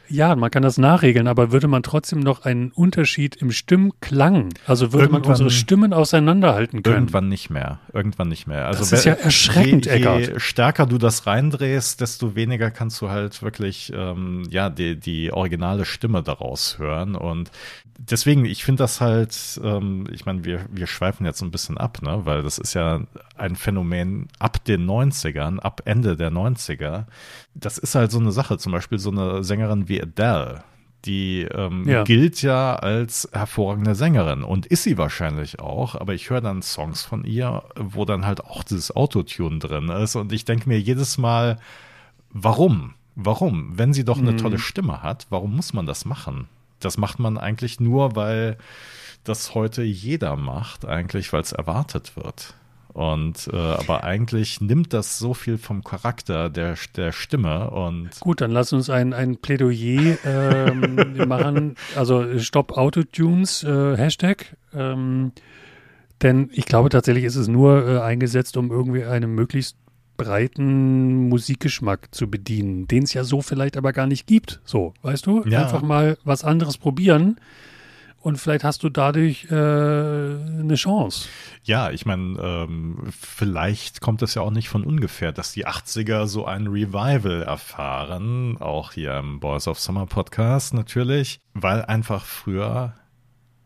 Ja, man kann das nachregeln, aber würde man trotzdem noch einen Unterschied im Stimmklang, also würde irgendwann, man unsere Stimmen auseinanderhalten können? Irgendwann nicht mehr. Irgendwann nicht mehr. Also das ist ja erschreckend, je, Eckart. Je stärker du das reindrehst, desto weniger kannst du halt wirklich ähm, ja die, die originale Stimme daraus hören. Und deswegen, ich finde das halt, ähm, ich meine, wir, wir schweifen jetzt ein bisschen ab, ne? weil das ist ja ein Phänomen ab den 90ern, ab Ende der 90er. Das ist halt so eine Sache, zum Beispiel so eine Sängerin wie Adele, die ähm, ja. gilt ja als hervorragende Sängerin und ist sie wahrscheinlich auch, aber ich höre dann Songs von ihr, wo dann halt auch dieses Autotune drin ist und ich denke mir jedes Mal, warum? Warum? Wenn sie doch eine mhm. tolle Stimme hat, warum muss man das machen? das macht man eigentlich nur, weil das heute jeder macht, eigentlich, weil es erwartet wird. Und äh, aber eigentlich nimmt das so viel vom Charakter der, der Stimme und gut, dann lass uns ein, ein Plädoyer ähm, machen. Also Stop Autotunes äh, Hashtag. Ähm, denn ich glaube tatsächlich ist es nur äh, eingesetzt, um irgendwie einen möglichst breiten Musikgeschmack zu bedienen, den es ja so vielleicht aber gar nicht gibt. So, weißt du? Ja. Einfach mal was anderes probieren und vielleicht hast du dadurch äh, eine Chance. Ja, ich meine, ähm, vielleicht kommt es ja auch nicht von ungefähr, dass die 80er so ein Revival erfahren, auch hier im Boys of Summer Podcast natürlich, weil einfach früher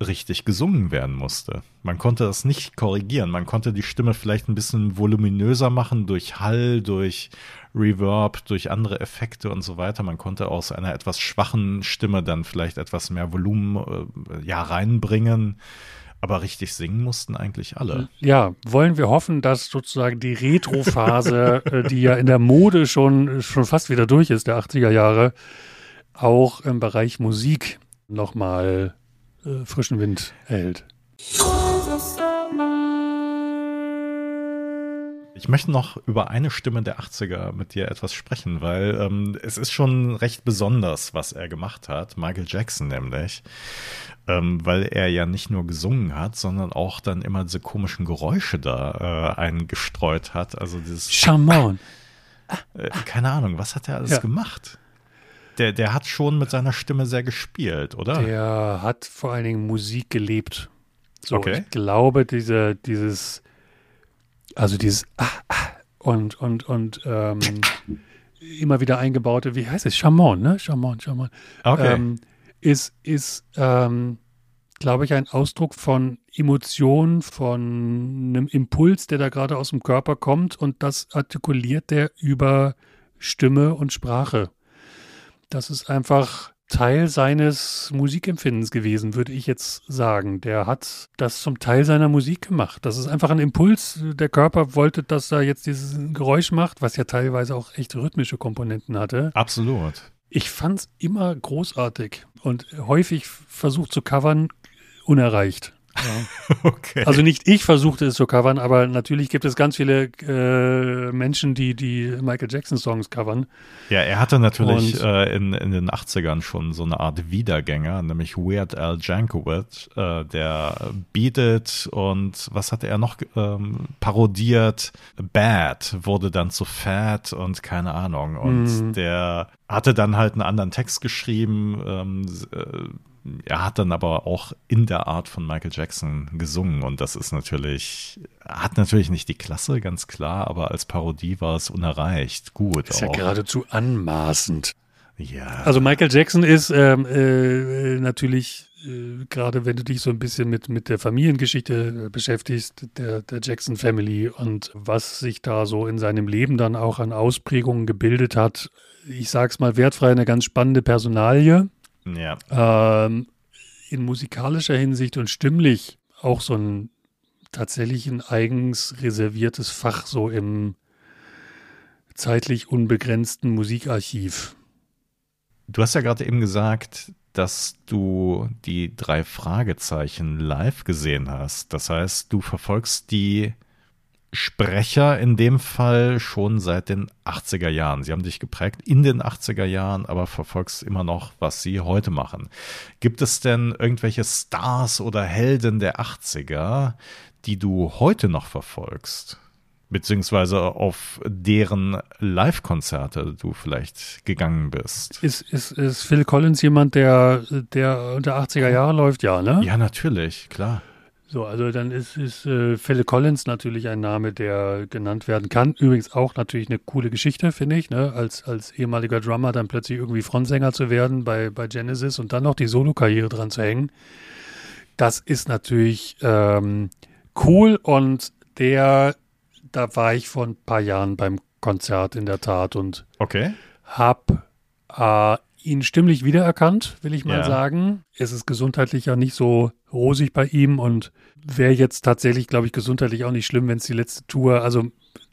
richtig gesungen werden musste. Man konnte das nicht korrigieren. Man konnte die Stimme vielleicht ein bisschen voluminöser machen durch Hall, durch Reverb, durch andere Effekte und so weiter. Man konnte aus einer etwas schwachen Stimme dann vielleicht etwas mehr Volumen äh, ja reinbringen. Aber richtig singen mussten eigentlich alle. Ja, wollen wir hoffen, dass sozusagen die Retro-Phase, äh, die ja in der Mode schon, schon fast wieder durch ist, der 80er Jahre, auch im Bereich Musik nochmal äh, frischen Wind erhält. Ich möchte noch über eine Stimme der 80er mit dir etwas sprechen, weil ähm, es ist schon recht besonders, was er gemacht hat. Michael Jackson nämlich. Ähm, weil er ja nicht nur gesungen hat, sondern auch dann immer diese komischen Geräusche da äh, eingestreut hat. Also dieses. Charmant. Äh, keine Ahnung, was hat er alles ja. gemacht? Der, der hat schon mit seiner Stimme sehr gespielt, oder? Der hat vor allen Dingen Musik gelebt. So, okay. Ich glaube, diese, dieses also dieses ah, ah, und, und, und ähm, immer wieder eingebaute, wie heißt es? Chamon, ne? Chamon, Chamon. Okay. Ähm, ist, ist ähm, glaube ich, ein Ausdruck von Emotion, von einem Impuls, der da gerade aus dem Körper kommt und das artikuliert der über Stimme und Sprache. Das ist einfach Teil seines Musikempfindens gewesen, würde ich jetzt sagen. Der hat das zum Teil seiner Musik gemacht. Das ist einfach ein Impuls. Der Körper wollte, dass er jetzt dieses Geräusch macht, was ja teilweise auch echt rhythmische Komponenten hatte. Absolut. Ich fand es immer großartig und häufig versucht zu covern, unerreicht. Ja. okay. Also nicht ich versuchte es zu covern, aber natürlich gibt es ganz viele äh, Menschen, die die Michael Jackson Songs covern. Ja, er hatte natürlich äh, in, in den 80ern schon so eine Art Wiedergänger, nämlich Weird Al Jankovic, äh, der bietet und was hatte er noch ähm, parodiert? Bad wurde dann zu Fat und keine Ahnung. Und mm. der hatte dann halt einen anderen Text geschrieben, ähm, äh, er hat dann aber auch in der Art von Michael Jackson gesungen und das ist natürlich, hat natürlich nicht die Klasse, ganz klar, aber als Parodie war es unerreicht. Gut. Ist auch. ja geradezu anmaßend. Ja. Also Michael Jackson ist ähm, äh, natürlich, äh, gerade wenn du dich so ein bisschen mit, mit der Familiengeschichte äh, beschäftigst, der, der Jackson Family und was sich da so in seinem Leben dann auch an Ausprägungen gebildet hat, ich sag's mal wertfrei, eine ganz spannende Personalie ja. Ähm, in musikalischer Hinsicht und stimmlich auch so ein tatsächlich ein eigens reserviertes Fach so im zeitlich unbegrenzten Musikarchiv. Du hast ja gerade eben gesagt, dass du die drei Fragezeichen live gesehen hast. Das heißt, du verfolgst die Sprecher in dem Fall schon seit den 80er Jahren. Sie haben dich geprägt in den 80er Jahren, aber verfolgst immer noch, was sie heute machen. Gibt es denn irgendwelche Stars oder Helden der 80er, die du heute noch verfolgst? Beziehungsweise auf deren Live-Konzerte du vielleicht gegangen bist. Ist, ist, ist Phil Collins jemand, der, der unter 80er Jahre läuft? Ja, ne? Ja, natürlich, klar. So, also dann ist, ist äh, Phil Collins natürlich ein Name, der genannt werden kann. Übrigens auch natürlich eine coole Geschichte, finde ich, ne? als, als ehemaliger Drummer dann plötzlich irgendwie Frontsänger zu werden bei, bei Genesis und dann noch die Solo-Karriere dran zu hängen. Das ist natürlich ähm, cool und der, da war ich vor ein paar Jahren beim Konzert in der Tat und okay. hab äh, ihn stimmlich wiedererkannt, will ich mal ja. sagen. Es ist gesundheitlich ja nicht so rosig bei ihm und wäre jetzt tatsächlich, glaube ich, gesundheitlich auch nicht schlimm, wenn es die letzte Tour, also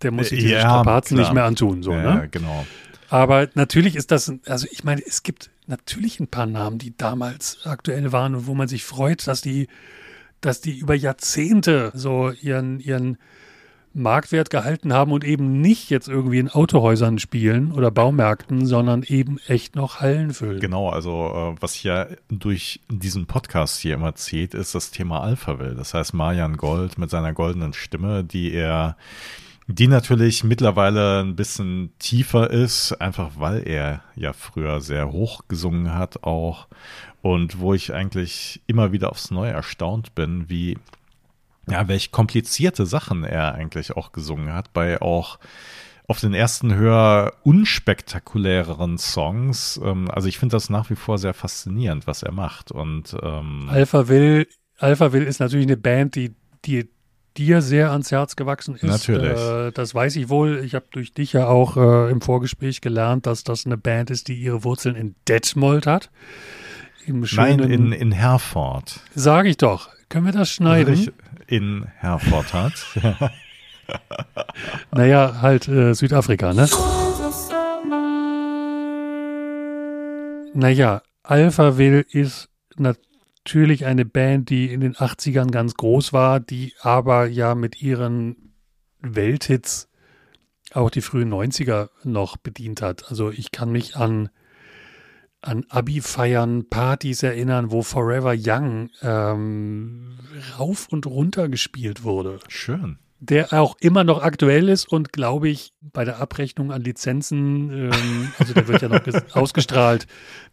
der muss sich diese ja, Strapazen nicht mehr antun, so, ja, ne? genau. Aber natürlich ist das, also ich meine, es gibt natürlich ein paar Namen, die damals aktuell waren und wo man sich freut, dass die, dass die über Jahrzehnte so ihren, ihren Marktwert gehalten haben und eben nicht jetzt irgendwie in Autohäusern spielen oder Baumärkten, sondern eben echt noch Hallen füllen. Genau, also äh, was ja durch diesen Podcast hier immer zieht, ist das Thema Alphaville. Das heißt, Marian Gold mit seiner goldenen Stimme, die er die natürlich mittlerweile ein bisschen tiefer ist, einfach weil er ja früher sehr hoch gesungen hat auch und wo ich eigentlich immer wieder aufs Neue erstaunt bin, wie ja, welch komplizierte Sachen er eigentlich auch gesungen hat, bei auch auf den ersten Hör unspektakuläreren Songs. Ähm, also ich finde das nach wie vor sehr faszinierend, was er macht. Und ähm Alpha Will, Alpha Will ist natürlich eine Band, die, die dir sehr ans Herz gewachsen ist. Natürlich. Äh, das weiß ich wohl. Ich habe durch dich ja auch äh, im Vorgespräch gelernt, dass das eine Band ist, die ihre Wurzeln in Detmold hat. Nein, in, in Herford. Sage ich doch. Können wir das schneiden? In Herford hat. naja, halt äh, Südafrika, ne? Naja, Alphaville ist natürlich eine Band, die in den 80ern ganz groß war, die aber ja mit ihren Welthits auch die frühen 90er noch bedient hat. Also ich kann mich an, an Abi-Feiern, Partys erinnern, wo Forever Young ähm, rauf und runter gespielt wurde. Schön der auch immer noch aktuell ist und glaube ich bei der Abrechnung an Lizenzen, ähm, also der wird ja noch ausgestrahlt,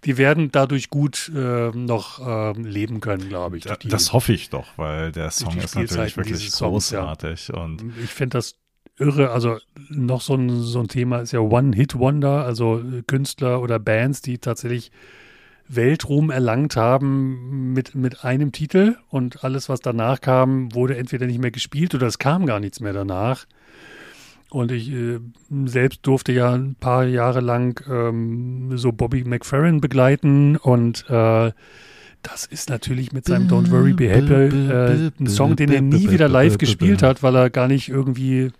die werden dadurch gut äh, noch äh, leben können, glaube ich. Die, das hoffe ich doch, weil der Song ist natürlich wirklich großartig. Songs, ja. und ich finde das irre, also noch so ein, so ein Thema ist ja One-Hit-Wonder, also Künstler oder Bands, die tatsächlich Weltruhm erlangt haben mit, mit einem Titel und alles, was danach kam, wurde entweder nicht mehr gespielt oder es kam gar nichts mehr danach. Und ich äh, selbst durfte ja ein paar Jahre lang ähm, so Bobby McFerrin begleiten und äh, das ist natürlich mit seinem Don't Worry Be Happy äh, ein Song, den er nie wieder live gespielt hat, weil er gar nicht irgendwie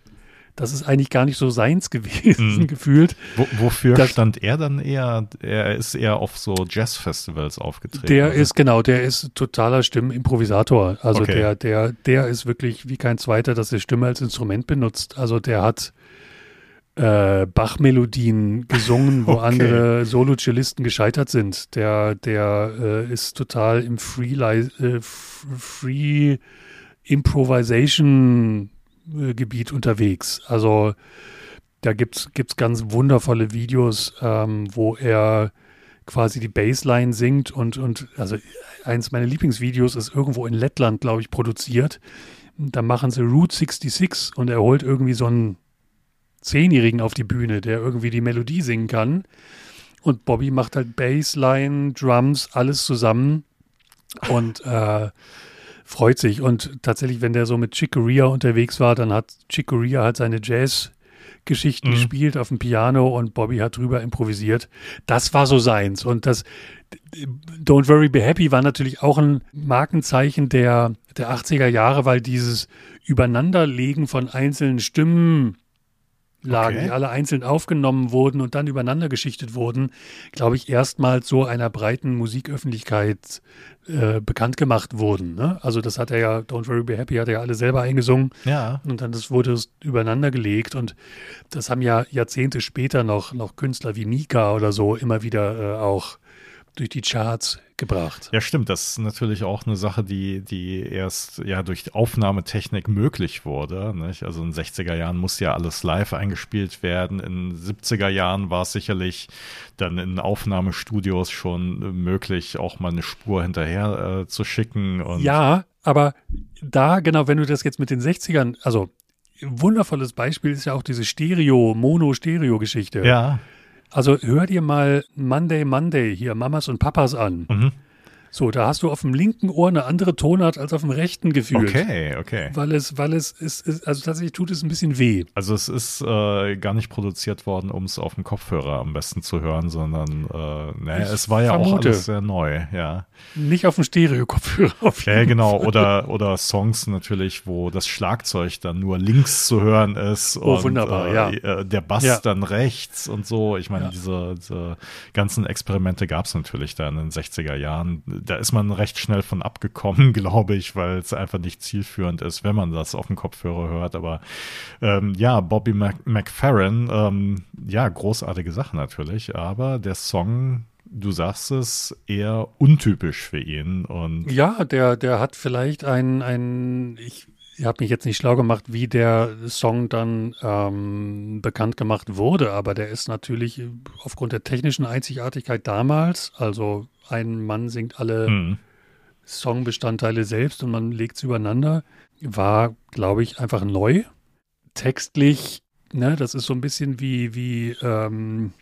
das ist eigentlich gar nicht so seins gewesen, mhm. gefühlt. Wo, wofür das, stand er dann eher? Er ist eher auf so Jazzfestivals aufgetreten. Der oder? ist, genau, der ist totaler Stimmenimprovisator. Also okay. der, der, der ist wirklich wie kein zweiter, dass er Stimme als Instrument benutzt. Also der hat äh, Bach-Melodien gesungen, wo okay. andere Solo-Cellisten gescheitert sind. Der, der äh, ist total im Free, äh, Free Improvisation Gebiet unterwegs. Also da gibt es ganz wundervolle Videos, ähm, wo er quasi die Bassline singt und, und also eins meiner Lieblingsvideos ist irgendwo in Lettland, glaube ich, produziert. Da machen sie Route 66 und er holt irgendwie so einen Zehnjährigen auf die Bühne, der irgendwie die Melodie singen kann. Und Bobby macht halt Bassline, Drums, alles zusammen. Und äh, freut sich. Und tatsächlich, wenn der so mit Chick Corea unterwegs war, dann hat Chick Corea halt seine Jazz-Geschichten mhm. gespielt auf dem Piano und Bobby hat drüber improvisiert. Das war so seins. Und das Don't Worry Be Happy war natürlich auch ein Markenzeichen der, der 80er Jahre, weil dieses Übereinanderlegen von einzelnen Stimmen lagen, okay. die alle einzeln aufgenommen wurden und dann übereinander geschichtet wurden, glaube ich, erstmals so einer breiten Musiköffentlichkeit äh, bekannt gemacht wurden. Ne? Also das hat er ja, Don't Worry Be Happy hat er ja alle selber eingesungen. Ja. Und dann das wurde es übereinander gelegt und das haben ja Jahrzehnte später noch, noch Künstler wie Mika oder so immer wieder äh, auch durch die Charts gebracht. Ja, stimmt. Das ist natürlich auch eine Sache, die, die erst ja durch Aufnahmetechnik möglich wurde. Nicht? Also in den 60er Jahren musste ja alles live eingespielt werden. In den 70er Jahren war es sicherlich dann in Aufnahmestudios schon möglich, auch mal eine Spur hinterher äh, zu schicken. Und ja, aber da, genau, wenn du das jetzt mit den 60ern, also wundervolles Beispiel ist ja auch diese Stereo, Mono-Stereo-Geschichte. Ja. Also hör dir mal Monday Monday hier Mamas und Papas an. Mhm. So, da hast du auf dem linken Ohr eine andere Tonart als auf dem rechten gefühlt. Okay, okay. Weil es, weil es ist, ist also tatsächlich tut es ein bisschen weh. Also es ist äh, gar nicht produziert worden, um es auf dem Kopfhörer am besten zu hören, sondern äh, ne, es war ja vermute. auch alles sehr neu, ja. Nicht auf dem Stereo-Kopfhörer. Auf ja, genau. Fall. Oder, oder Songs natürlich, wo das Schlagzeug dann nur links zu hören ist. Oh, und, wunderbar, äh, ja. Äh, der Bass ja. dann rechts und so. Ich meine, ja. diese, diese ganzen Experimente gab es natürlich da in den 60er Jahren da ist man recht schnell von abgekommen, glaube ich, weil es einfach nicht zielführend ist, wenn man das auf dem Kopfhörer hört. Aber ähm, ja, Bobby Mac McFerrin, ähm, ja, großartige Sache natürlich, aber der Song du sagst es, eher untypisch für ihn. Und ja, der, der hat vielleicht ein, ein ich ich habe mich jetzt nicht schlau gemacht, wie der Song dann ähm, bekannt gemacht wurde, aber der ist natürlich aufgrund der technischen Einzigartigkeit damals, also ein Mann singt alle mhm. Songbestandteile selbst und man legt sie übereinander, war, glaube ich, einfach neu. Textlich, ne, das ist so ein bisschen wie, wie ähm,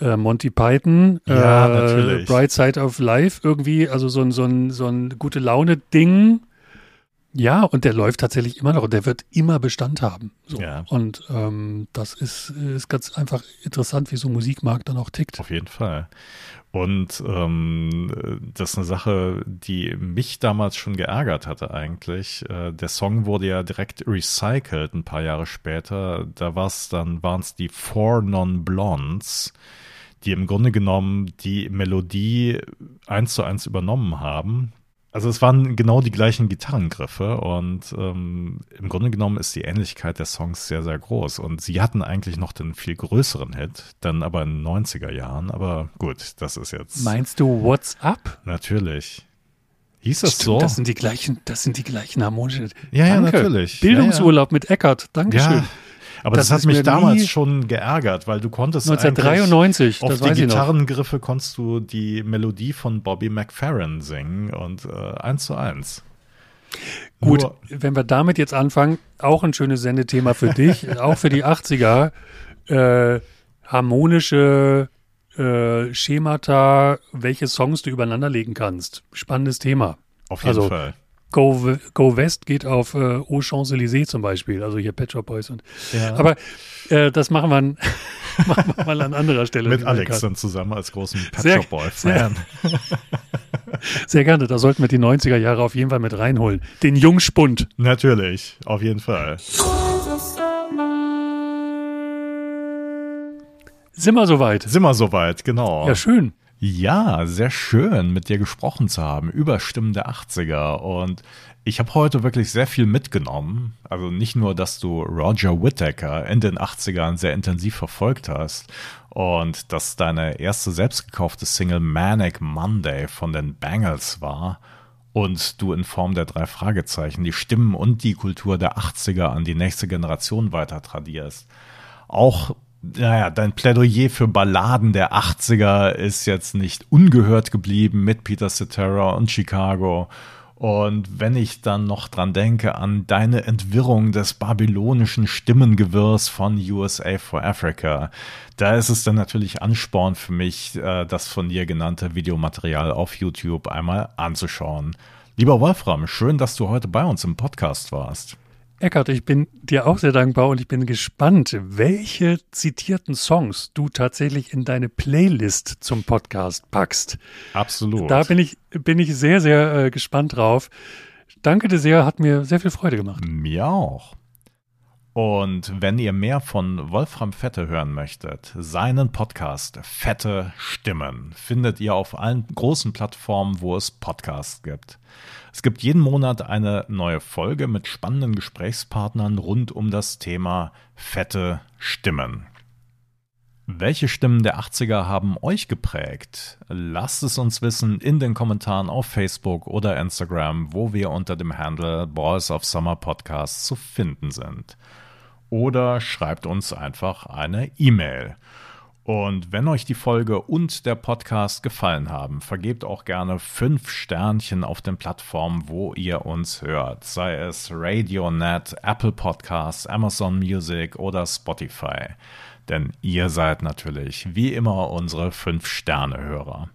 äh, Monty Python, ja, äh, Bright Side of Life, irgendwie, also so ein, so ein, so ein gute Laune-Ding ja, und der läuft tatsächlich immer noch und der wird immer Bestand haben. So. Ja. Und ähm, das ist, ist ganz einfach interessant, wie so ein Musikmarkt dann auch tickt. Auf jeden Fall. Und ähm, das ist eine Sache, die mich damals schon geärgert hatte eigentlich. Äh, der Song wurde ja direkt recycelt ein paar Jahre später. Da war es dann, waren es die Four Non-Blondes, die im Grunde genommen die Melodie eins zu eins übernommen haben Also es waren genau die gleichen Gitarrengriffe und ähm, im Grunde genommen ist die Ähnlichkeit der Songs sehr, sehr groß. Und sie hatten eigentlich noch den viel größeren Hit, dann aber in den 90er Jahren. Aber gut, das ist jetzt. Meinst du What's Up? Natürlich. Hieß das Stimmt, so? Das sind die gleichen, das sind die gleichen harmonischen. Ja, ja, Danke. natürlich. Bildungsurlaub mit Eckart. Dankeschön. Ja, aber das, Das hat mich damals schon geärgert, weil du konntest 1993, eigentlich das auf die. Gitarrengriffe konntest du die Melodie von Bobby McFerrin singen und äh, eins zu eins. Gut, Nur- wenn wir damit jetzt anfangen, auch ein schönes Sendethema für dich, auch für die 80er. Äh, harmonische äh, Schemata, welche Songs du übereinander legen kannst. Spannendes Thema. Auf jeden Also, Fall. Go, Go West geht auf äh, Aux Champs-Élysées zum Beispiel, also hier Pet Shop Boys. Und, Ja. Aber äh, das machen wir, an, machen wir mal an anderer Stelle. Mit Alex dann zusammen als großen Pet Sehr- Shop Boy Fan. Sehr gerne, da sollten wir die 90er Jahre auf jeden Fall mit reinholen. Den Jungspund. Natürlich, auf jeden Fall. Sind wir soweit? Sind wir soweit, genau. Ja, schön. Ja, sehr schön, mit dir gesprochen zu haben über Stimmen der 80er. Und ich habe heute wirklich sehr viel mitgenommen. Also nicht nur, dass du Roger Whittaker in den 80ern sehr intensiv verfolgt hast und dass deine erste selbst gekaufte Single Manic Monday von den Bangles war und du in Form der drei Fragezeichen die Stimmen und die Kultur der 80er an die nächste Generation weiter tradierst. Auch naja, dein Plädoyer für Balladen der 80er ist jetzt nicht ungehört geblieben mit Peter Cetera und Chicago. Und wenn ich dann noch dran denke an deine Entwirrung des babylonischen Stimmengewirrs von USA for Africa, da ist es dann natürlich Ansporn für mich, äh, das von dir genannte Videomaterial auf YouTube einmal anzuschauen. Lieber Wolfram, schön, dass du heute bei uns im Podcast warst. Eckart, ich bin dir auch sehr dankbar und ich bin gespannt, welche zitierten Songs du tatsächlich in deine Playlist zum Podcast packst. Absolut. Da bin ich, bin ich sehr, sehr äh, gespannt drauf. Danke dir sehr, hat mir sehr viel Freude gemacht. Mir auch. Und wenn ihr mehr von Wolfram Fette hören möchtet, seinen Podcast Fette Stimmen findet ihr auf allen großen Plattformen, wo es Podcasts gibt. Es gibt jeden Monat eine neue Folge mit spannenden Gesprächspartnern rund um das Thema fette Stimmen. Welche Stimmen der 80er haben euch geprägt? Lasst es uns wissen in den Kommentaren auf Facebook oder Instagram, wo wir unter dem Handle Boys of Summer Podcast zu finden sind. Oder schreibt uns einfach eine E-Mail. Und wenn euch die Folge und der Podcast gefallen haben, vergebt auch gerne fünf Sternchen auf den Plattformen, wo ihr uns hört, sei es RadioNet, Apple Podcasts, Amazon Music oder Spotify. Denn ihr seid natürlich wie immer unsere fünf Sterne-Hörer.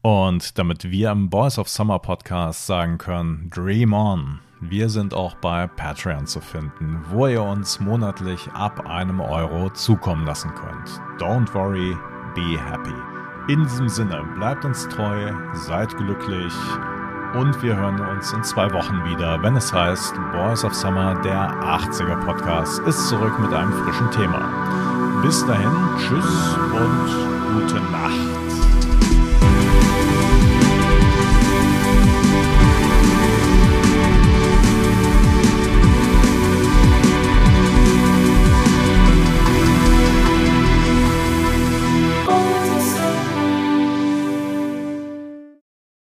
Und damit wir im Boys of Summer Podcast sagen können, Dream On, wir sind auch bei Patreon zu finden, wo ihr uns monatlich ab einem Euro zukommen lassen könnt. Don't worry, be happy. In diesem Sinne, bleibt uns treu, seid glücklich und wir hören uns in zwei Wochen wieder, wenn es heißt Boys of Summer, der 80er Podcast, ist zurück mit einem frischen Thema. Bis dahin, tschüss und gute Nacht.